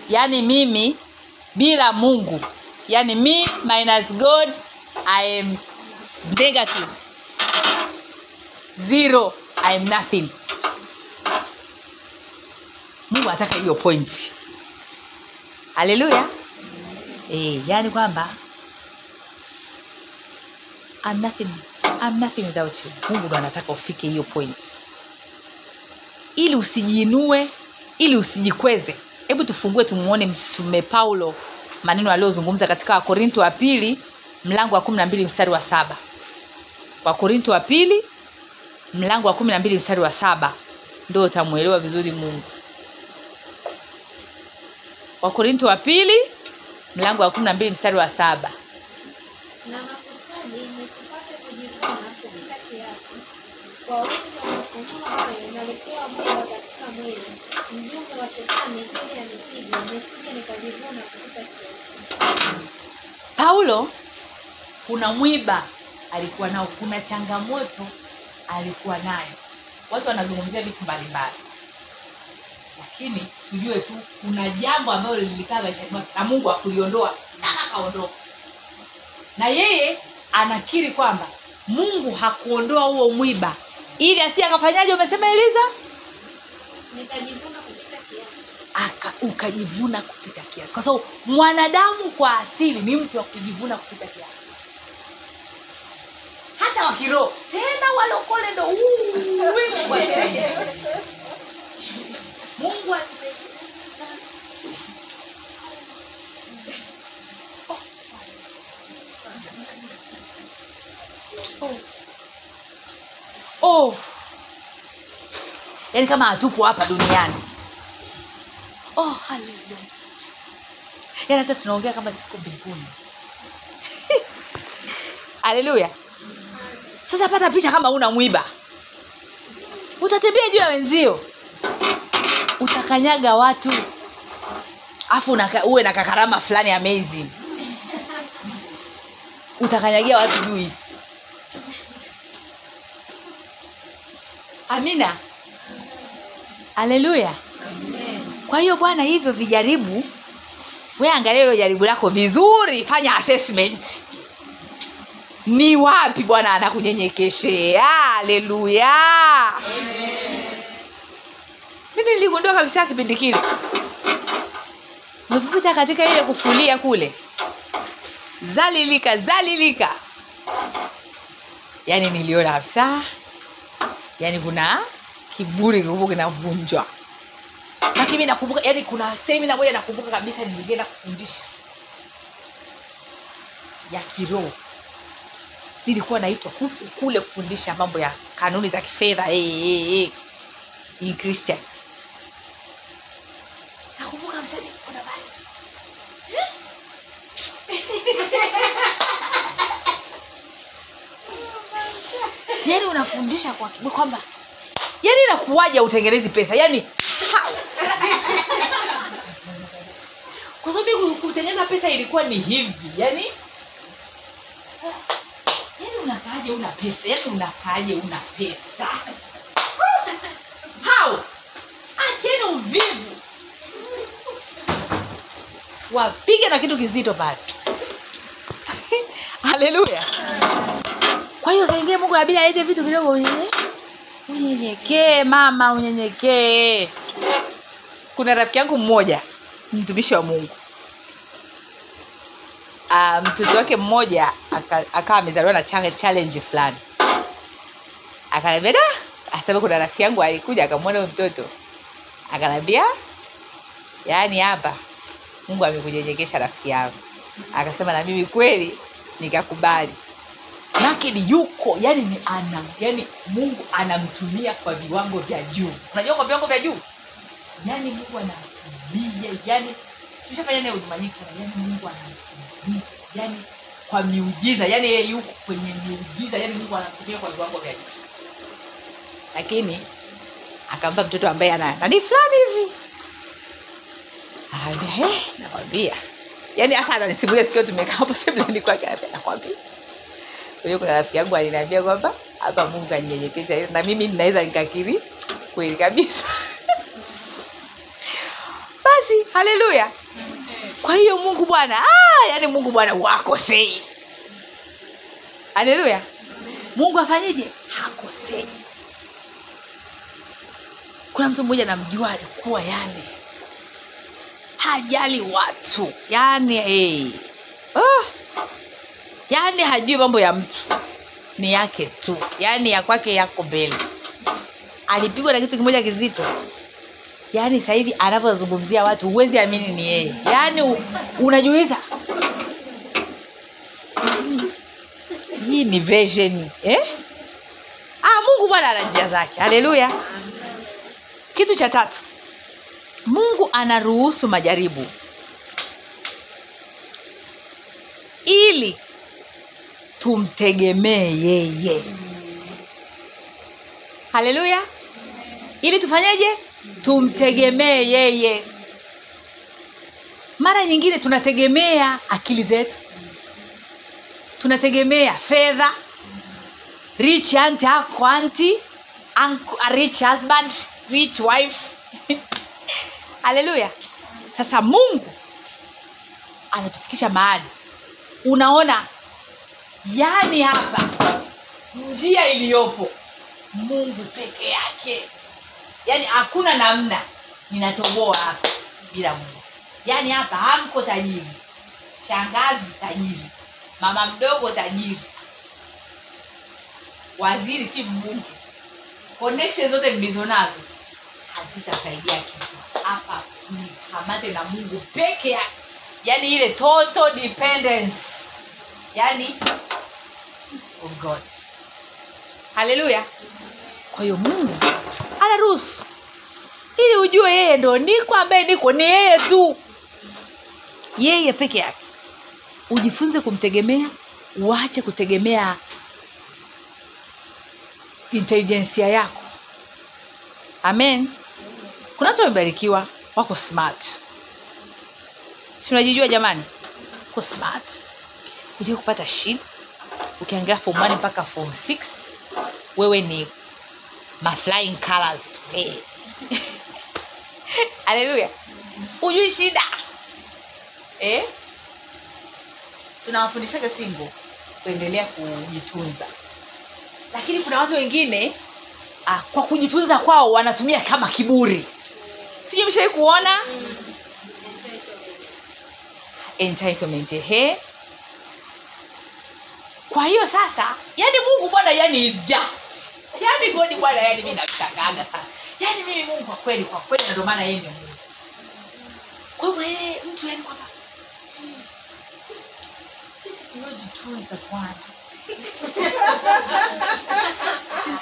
Yaani mimi bila mungu. Yaani me minus god i am negative. Zero i am nothing mungu anataka hiyo point. Haleluya e, yaani kwamba I'm nothing, I'm nothing without you. Mungu ndo anataka ufike hiyo point. Ili usijiinue ili usijikweze. Hebu tufungue tumuone mtume paulo maneno aliyozungumza katika wakorinto wa pili mlango wa kumi na mbili mstari wa saba. Wakorinto wa pili mlango wa kumi na mbili mstari wa saba. Ndo utamwelewa vizuri mungu wakorinto wa pili mlango wa kumi na mbili mstari wa saba na makusudi nisipate kujivuna kupita kiasi. Kwa wingi wa mafunuo hayo nalikuwa mwiba katika mwili, mjumbe wa shetani ili anipige, nisije nikajivuna kupita kiasi. paulo kuna mwiba alikuwa nao kuna changamoto alikuwa nayo watu wanazungumzia vitu mbalimbali lakini tujue tu kuna jambo ambalo lilikaa maishani mwake na mungu akuliondoa na akaondoka. Na yeye anakiri kwamba mungu hakuondoa huo mwiba. Ili asi akafanyaje umesema eliza? Nikajivuna kupita kiasi. aka ukajivuna kupita kiasi. Kwa sababu mwanadamu kwa asili ni mtu wa kujivuna kupita kiasi. Hata wakiroho tena walokole ndo Mungu atusaidie. oh. oh. yaani kama hatupo hapa duniani oh, haleluya yaani hata tunaongea kama tuko mbinguni haleluya sasa pata picha kama una mwiba utatembea juu ya wenzio utakanyaga watu. Afu uwe na kakarama fulani amazing. Utakanyagia watu juu hivi. Amina. Haleluya kwa hiyo bwana hivyo vijaribu. We hilo jaribu lako vizuri fanya assessment. Ni wapi bwana anakunyenyekeshea? Haleluya mimi niligundua kabisa kipindi kile. Nilipopita katika ile kufulia kule. Zalilika zalilika. Yaani niliona kabisa. Yaani kuna kiburi kikubwa kinavunjwa. Lakini mi nakumbuka yaani kuna semina moja nakumbuka kabisa nilienda kufundisha. Ya kiroho. Nilikuwa naitwa kule kufundisha mambo ya kanuni za kifedha. Hey, hey, hey. in christian nakumbuka kabisa nilikuwa na bali yani unafundisha kwa kwamba yani inakuwaja utengenezi pesa? Yani kwa sababu kutengeneza pesa ilikuwa ni hivi yani yani unakaaje una pesa? Yani unakaaje una pesa? Hao acheni uvivu. Wapige na kitu kizito pale haleluya kwa hiyo saingie mungu abidi alete vitu kidogo unyenyekee mama unyenyekee. Kuna rafiki yangu mmoja mtumishi wa mungu. Mtoto mtoto wake mmoja aka- akawa amezaliwa na challenge, challenge fulani. Akaniambia da asema kuna rafiki yangu alikuja akamwona huyu mtoto. Akaniambia yaani hapa mungu amekunyenyekesha rafiki yangu. Akasema na mimi kweli nikakubali. Ni yuko yani ni ana yani mungu anamtumia kwa viwango vya juu. Unajua kwa viwango vya juu? Yani mungu anamtumia yani tushafanya naye huduma yani mungu anamtumia yani kwa miujiza yani yeye yuko kwenye miujiza yani mungu anamtumia kwa viwango vya juu. Lakini akampa mtoto ambaye ana nani fulani hivi. "Eh, nakwambia yaani hasa ananisimulia sikio tumekaa hapo kwake anambia, nakwambia. Kwa kuna rafiki yangu aliniambia kwamba hapa mungu kanyenyekesha hilo na mimi ninaweza nikakiri kweli kabisa. Basi haleluya. Kwa hiyo mungu bwana ah, yani mungu bwana wakosei. Haleluya. Mungu afanyeje? Hakosei. Kuna mtu mmoja namjua alikuwa yani hajali watu. Yani hey. oh. yani hajui mambo ya mtu. Ni yake tu. Yani ya kwake yako mbele. Alipigwa na kitu kimoja kizito. Yaani sasa hivi anavyozungumzia watu huwezi amini ni yeye. Yaani unajuliza hii ni version eh? ah, mungu bwana ana njia zake. Haleluya kitu cha tatu mungu anaruhusu majaribu. Ili tumtegemee yeye. Haleluya. Ili tufanyeje? Tumtegemee yeye. Mara nyingine tunategemea akili zetu. Tunategemea fedha. Rich aunt ako anti rich husband rich wife haleluya sasa mungu anatufikisha mahali. Unaona yani hapa njia iliyopo mungu peke yake. Yaani hakuna namna ninatoboa hapa bila mungu. Yaani hapa hamko tajiri shangazi tajiri mama mdogo tajiri waziri si mbunge. Connection zote nilizonazo nazo hazitasaidia kitu hapa. Mkamate na mungu. Peke yake yani ile total dependence. Yani on god. Haleluya kwa hiyo mungu anaruhusu. Ili ujue yeye ndo niko ambaye niko ni yeye tu. Yeye peke yake. Ujifunze kumtegemea uache kutegemea intelijensia yako. Amen kuna watu wamebarikiwa wako smart. Si unajijua jamani? Uko smart. Ujue kupata shida? Ukiangalia form 1 mpaka form 6 wewe ni maflying colors haleluya ujui shida. Eh? tunawafundishaga singo kuendelea kujitunza. Lakini kuna watu wengine ah, kwa kujitunza kwao wanatumia kama kiburi sijui mshawai kuona entitlement ehe. Kwa hiyo sasa yani mungu bwana yani is just. Yani godi bwana yani mi namshangaga sana. Yani mimi mungu kwa kweli kwa kweli ndio maana yeye ndio mungu. Kwa hivyo yeye mtu yani kwamba "Hmm, sisi tuliojitunza bwana.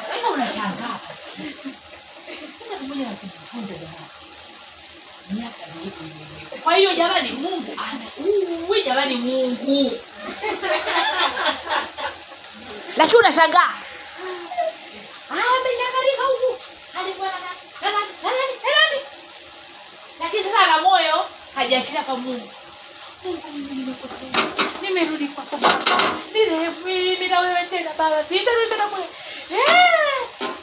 Sasa unashangaa sasa pamoja na kujitunza jamani. Kwa hiyo jamani mungu ana uwi jamani mungu. Lakini unashangaa. "Ah, amechangalika huku. Alikuwa na na- na- na- na nani, na nani?" lakini sasa ana moyo kajiashiria kwa mungu. Nimerudi kwako baba. Mimi na wewe tena baba. Sitarudi tena kule.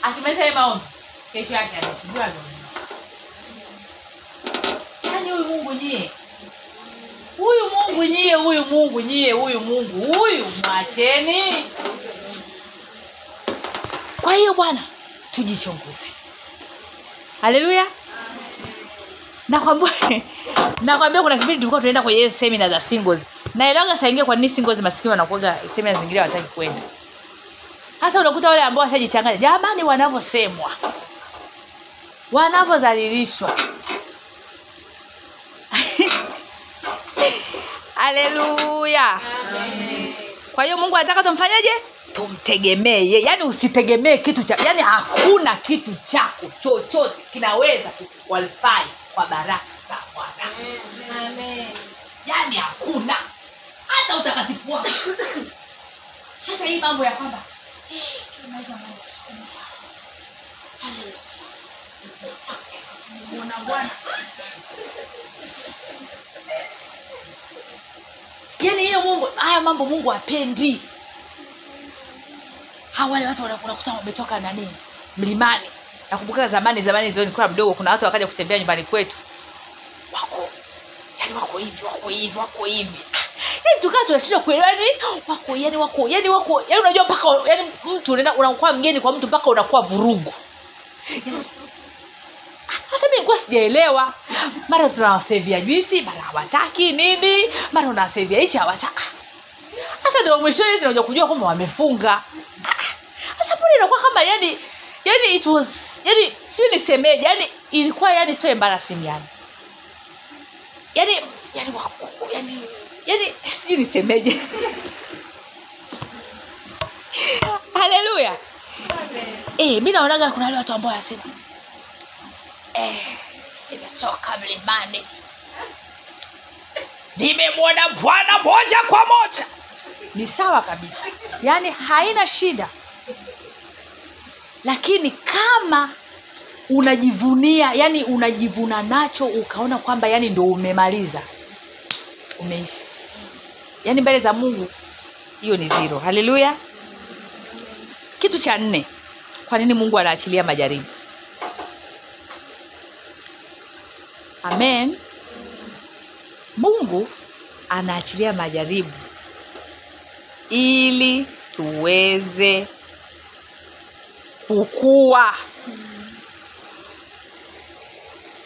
Akimaliza maombi kesho yake anashuhudia yaani huyu mungu nyie. Huyu mungu nyie huyu mungu nyie huyu mungu huyu. Mwacheni. Kwa hiyo bwana tujichunguze. Haleluya. Nakwambia kuna kipindi tulikuwa tunaenda kwenye semina za singles. Naelewaga saingia kwa nini singles masikini wanakuaga semina zingine wataki kwenda. Sasa unakuta wale ambao washajichanganya jamani wanavyosemwa wanavyodhalilishwa haleluya kwa hiyo mungu anataka tumfanyeje? Tumtegemee. Ye yaani usitegemee kitu cha yaani hakuna kitu chako chochote kinaweza kuqualify kwa baraka za bwana. Amen. yaani hakuna. Hata utakatifu wako. Hata hii mambo ya kwamba hey, tunaweza mambo ya siku moja." Haleluya. Muona bwana yaani hiyo mungu haya mambo mungu apendi hawa wale watu unakuta wametoka nani? Mlimani. Nakumbuka zamani zamani zio nilikuwa mdogo kuna watu wakaja kutembea nyumbani kwetu. Wako yani wako hivi wako hivi wako hivi. Yani tukaa tunashindwa kuelewa yani wako yani wako yani wako yani unajua mpaka yani mtu unakuwa mgeni kwa mtu mpaka unakuwa vurugu. Yani, ah, sasa mi nikuwa sijaelewa. Mara tunawasevia juisi mara hawataki nini mara unawasevia hichi hawataka hasa ndio mwishoni hizi kujua kwamba wamefunga. Hasa pole inakuwa kama yani yani it was yani sijui nisemeje yani ilikuwa yani sio embarrassing yani. Yani yani wako yani yani sijui nisemeje. Haleluya eh mi naonaga kuna wale watu ambao wanasema eh mlimani. Nimemwona bwana moja kwa moja. Ni sawa kabisa. Yaani haina shida. Lakini kama unajivunia yani unajivuna nacho ukaona kwamba yani ndo umemaliza umeisha. Yaani mbele za mungu hiyo ni zero. Haleluya. Kitu cha nne kwa nini mungu anaachilia majaribu amen. Mungu anaachilia majaribu ili tuweze kukua.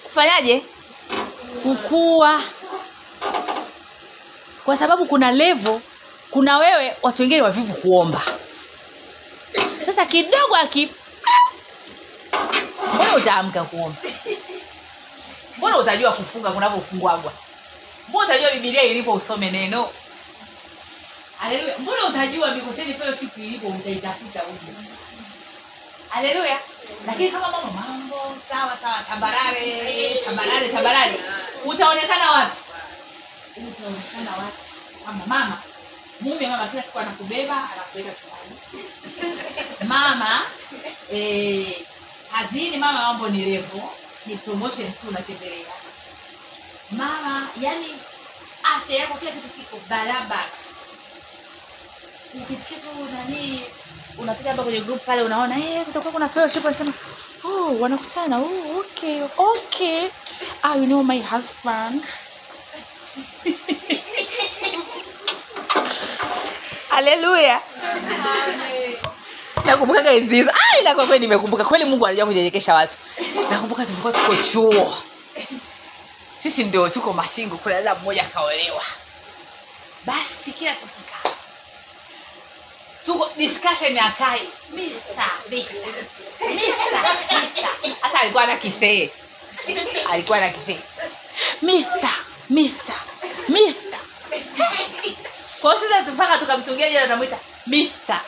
Kufanyaje? Kukua. Kwa sababu kuna levo kuna wewe watu wengine wavivu kuomba. Sasa kidogo aki utaamka kuomba mbona utajua kufunga kunavyofungwagwa? Mbona utajua bibilia ilipo usome neno? Haleluya. Mbona utajua mikoseni fellowship ilipo utaitafuta uje haleluya. Lakini kama mama mambo sawa sawa tambarare tambarare tambarare. Utaonekana wapi? Utaonekana wapi? Kama mama mume mama kila siku anakubeba anakupeleka chumbani. Mama eh, kazini mama mambo ni levo ni promotion tu unatembelea. Mama yani afya yako kila kitu kiko barabara. Ukisikia tu nani unapita hapa kwenye group pale unaona eh kutakuwa kuna fellowship unasema oh wanakutana oh okay okay. Ah you know my husband. Haleluya nakumbukaga enzi hizo Ah, ila kwa kweli nimekumbuka. Kweli mungu anajua kunyenyekesha watu. Nakumbuka tulikuwa tuko chuo. Sisi ndio tuko masingo kuna dada mmoja akaolewa. Basi kila tukika tuko discussion ya kai. Hasa alikuwa na kisee alikuwa na kisee mista mista mista kwa sasa mpaka tukamtungia jina tunamwita Mr.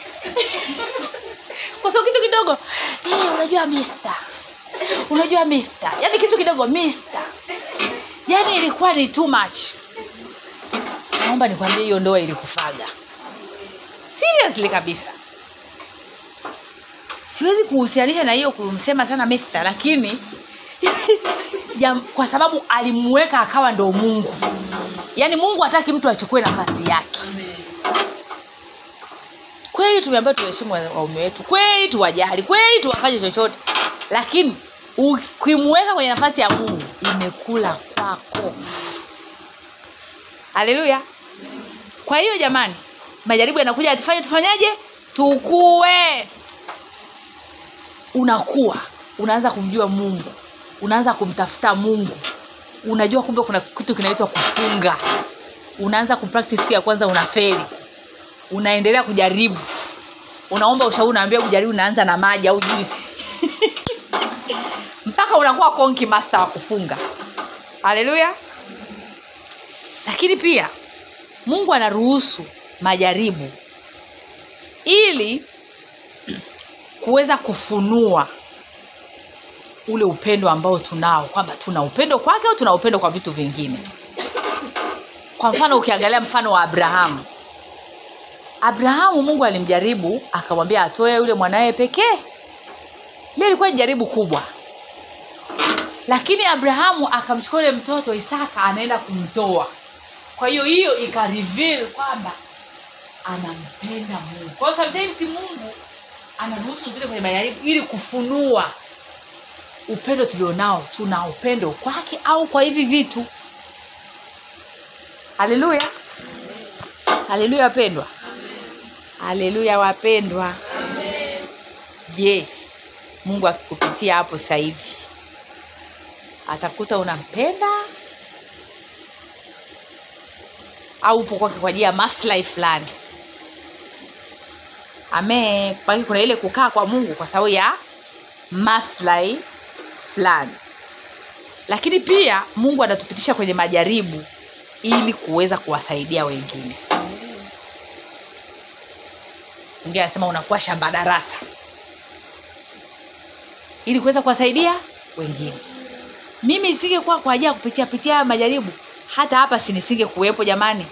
kwa sababu kitu kidogo. Hey, unajua mister. Unajua mister. Yaani kitu kidogo mister. Yaani ilikuwa ni too much. Naomba nikwambie hiyo ndoa ilikufaga. Seriously kabisa. Siwezi kuhusianisha na hiyo kumsema sana mister lakini ya, kwa sababu alimweka akawa ndo mungu. Yaani mungu hataki mtu achukue nafasi yake kweli tumeambiwa tuheshimu waume wetu. Kweli tuwajali. Kweli tuwafanye chochote. Lakini ukimweka kwenye nafasi ya mungu imekula kwako. Haleluya. Kwa hiyo jamani majaribu yanakuja tufanye tufanyaje? Tukue. Unakuwa unaanza kumjua mungu. Unaanza kumtafuta mungu. Unajua kumbe kuna kitu kinaitwa kufunga. Unaanza kupractice ya kwanza unafeli unaendelea kujaribu. Unaomba ushauri unaambia kujaribu unaanza na maji au juisi. Mpaka unakuwa konki master wa kufunga. Haleluya. Lakini pia mungu anaruhusu majaribu ili kuweza kufunua ule upendo ambao tunao kwamba tuna upendo kwake au tuna upendo kwa vitu vingine. Kwa mfano ukiangalia mfano wa abrahamu abrahamu mungu alimjaribu akamwambia atoe yule mwanaye pekee. Li ilikuwa ni jaribu kubwa. Lakini abrahamu akamchukua yule mtoto isaka anaenda kumtoa. Kwa hiyo hiyo ikareveal kwamba anampenda mungu. Kwa hiyo sometimes mungu anaruhusu tupite kwenye majaribu ili kufunua upendo tulionao tuna upendo kwake au kwa hivi vitu. Haleluya haleluya wapendwa haleluya wapendwa. Je mungu akikupitia hapo sasa hivi atakuta unampenda? Au upo kwake kwa ajili ya maslahi fulani? Ame kwani kuna ile kukaa kwa mungu kwa sababu ya maslahi fulani. Lakini pia mungu anatupitisha kwenye majaribu ili kuweza kuwasaidia wengine mwingine anasema unakuwa shamba darasa. Ili kuweza kuwasaidia wengine. Mimi isingekuwa kwa ajili ya kupitia pitia haya majaribu hata hapa sinisinge kuwepo jamani.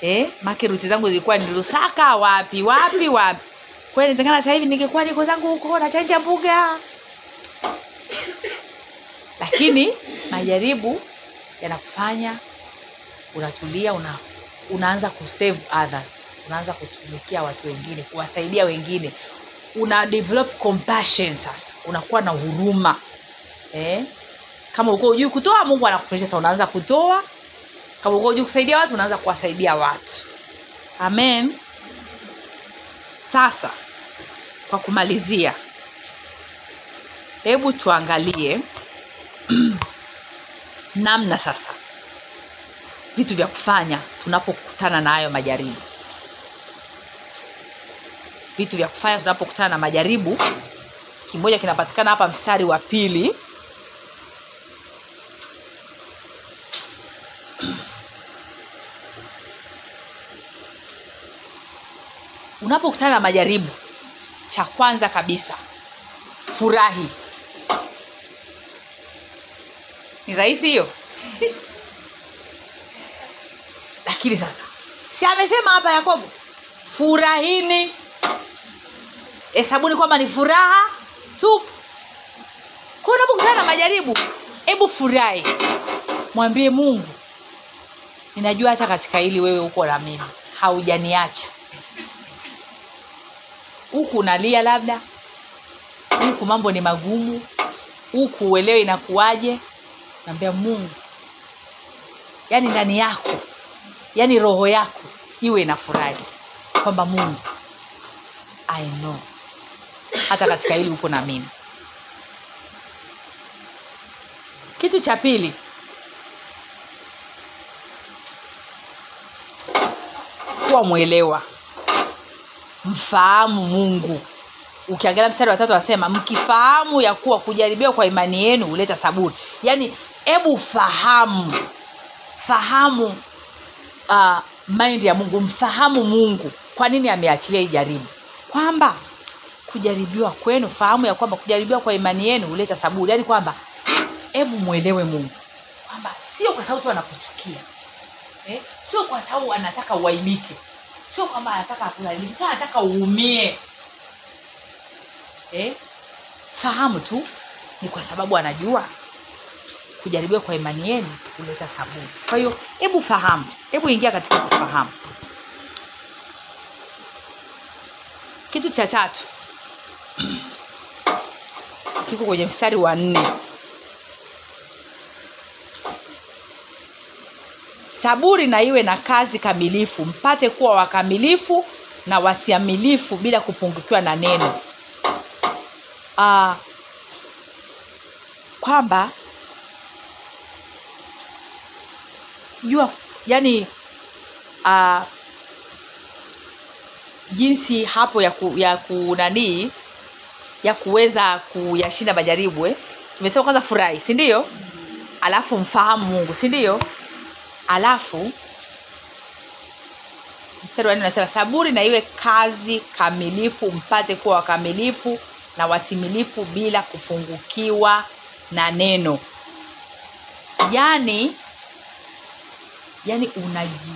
Eh, make ruti zangu zilikuwa ni lusaka wapi wapi wapi. Kweli inawezekana sasa hivi ningekuwa niko zangu huko nachanja mbuga. Lakini majaribu yanakufanya unatulia una, unaanza kusave others unaanza kushughulikia watu wengine kuwasaidia wengine una develop compassion sasa unakuwa na huruma eh? kama uko ujui kutoa mungu anakufundisha sasa unaanza kutoa. Kama uko ujui kusaidia watu unaanza kuwasaidia watu. Amen. Sasa kwa kumalizia hebu tuangalie namna sasa vitu vya kufanya tunapokutana na hayo majaribu vitu vya kufanya tunapokutana na majaribu. Kimoja kinapatikana hapa mstari wa pili. Unapokutana na majaribu cha kwanza kabisa furahi. Ni rahisi hiyo? Lakini sasa si amesema hapa yakobo furahini hesabuni kwamba ni furaha tu. Kwa unapokutana na majaribu hebu furahi. Mwambie mungu ninajua hata katika hili wewe uko na mimi haujaniacha. Huku unalia labda huku mambo ni magumu huku uelewe inakuwaje. Naambia mungu yaani ndani yako yaani roho yako iwe inafurahi. Kwamba mungu i know hata katika hili huko na mimi. Kitu cha pili. Kuwa mwelewa. Mfahamu mungu. Ukiangalia mstari wa tatu anasema mkifahamu ya kuwa kujaribiwa kwa imani yenu huleta saburi. Yaani hebu fahamu. Fahamu uh, mind ya mungu. Mfahamu mungu. Kwa nini ameachilia hii jaribu? Kwamba kujaribiwa kwenu fahamu ya kwamba kujaribiwa kwa imani yenu huleta saburi yaani kwamba hebu mwelewe mungu kwamba sio kwa sababu tu anakuchukia eh? sio kwa sababu anataka uaibike sio kwamba anataka akuharibike sio anataka uumie eh? fahamu tu ni kwa sababu anajua kujaribiwa kwa imani yenu huleta saburi kwa hiyo hebu fahamu hebu ingia katika kufahamu kitu cha tatu kiko kwenye mstari wa nne. Saburi na iwe na kazi kamilifu mpate kuwa wakamilifu na watiamilifu bila kupungukiwa na neno. Uh, kwamba jua yani uh, jinsi hapo ya ku, ya kunanii ya kuweza kuyashinda majaribu eh? tumesema kwanza furahi si ndio? Alafu mfahamu mungu si ndio? Alafu mstari wa nne unasema saburi na iwe kazi kamilifu mpate kuwa wakamilifu na watimilifu bila kupungukiwa na neno. Yani yani unaji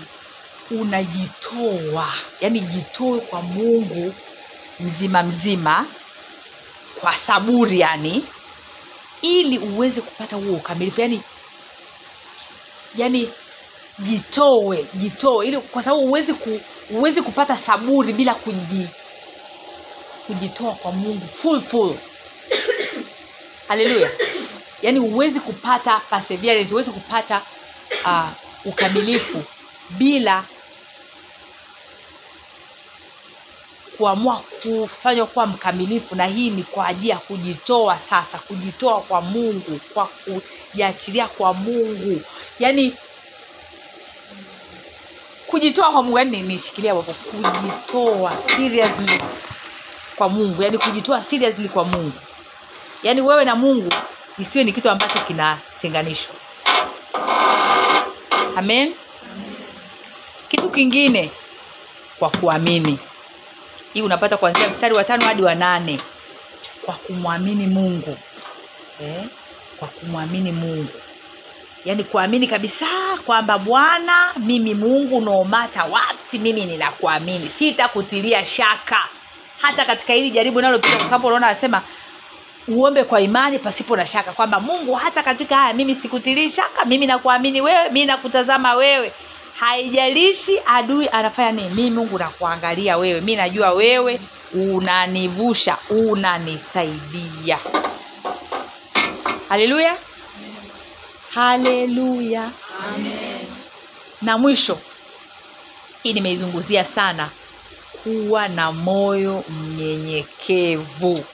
unajitoa yani jitoe kwa mungu mzima mzima kwa saburi yani ili uweze kupata huo ukamilifu. Yani yani jitoe jitoe ili kwa sababu huwezi ku, uwezi kupata saburi bila kuji kujitoa kwa mungu full full. Haleluya yaani huwezi kupata perseverance kupata uh, ukamilifu bila kuamua kufanywa kuwa mkamilifu na hii ni kwa ajili ya kujitoa sasa kujitoa kwa mungu kwa kujiachilia kwa mungu. Yaani kujitoa kwa mungu yani nishikilia hapo kujitoa seriously kwa mungu yani kujitoa seriously kwa mungu. Yaani wewe na mungu isiwe ni kitu ambacho kinatenganishwa. Amen? Kitu kingine kwa kuamini hii unapata kuanzia mstari wa tano hadi wa nane. Kwa kumwamini mungu. Eh? kwa kumwamini mungu. Yaani kuamini kabisa kwamba bwana mimi mungu nomata wapti mimi ninakuamini. Sitakutilia shaka. Hata katika hili jaribu nalopita kwa sababu unaona anasema uombe kwa imani pasipo na shaka. Kwamba mungu hata katika haya mimi sikutilii shaka mimi nakuamini wewe mimi nakutazama wewe haijalishi adui anafanya nini. Mi mungu nakuangalia wewe. Mi najua wewe unanivusha unanisaidia. Haleluya. Haleluya. Na mwisho hii nimeizunguzia sana. Kuwa na moyo mnyenyekevu.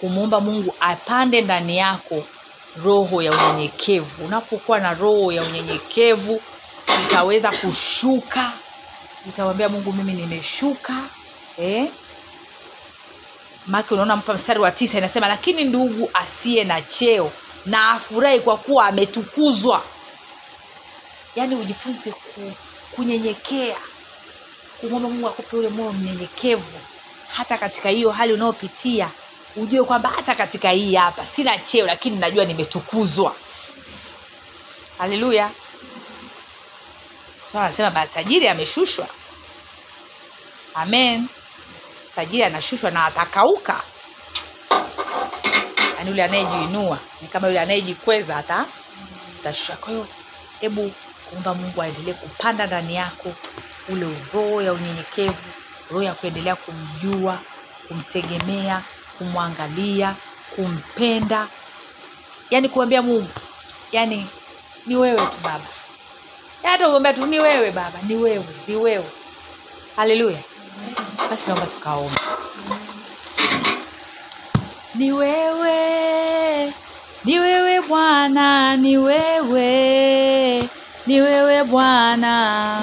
Kumwomba mungu apande ndani yako roho ya unyenyekevu. Unapokuwa na roho ya unyenyekevu utaweza kushuka. Utamwambia mungu mimi nimeshuka eh? make unaona mpa mstari wa tisa inasema lakini ndugu asiye na cheo na afurahi kwa kuwa ametukuzwa. Yaani ujifunze ku, kunyenyekea. Kumwomba mungu akupe ule moyo mnyenyekevu. Hata katika hiyo hali unayopitia ujue kwamba hata katika hii hapa sina cheo lakini najua nimetukuzwa. Haleluya so anasema tajiri ameshushwa. Amen. Tajiri anashushwa na atakauka. Yaani yule anayejiinua ni kama yule anayejikweza hata atashusha kwa hiyo hebu kuomba mungu aendelee kupanda ndani yako ule roho ya unyenyekevu roho ya kuendelea kumjua kumtegemea kumwangalia kumpenda. Yaani kumwambia mungu yaani ni wewe tu baba hata uombea tu ni wewe baba ni wewe ni wewe. Haleluya. Basi naomba tukaomba ni wewe ni wewe bwana ni wewe ni wewe bwana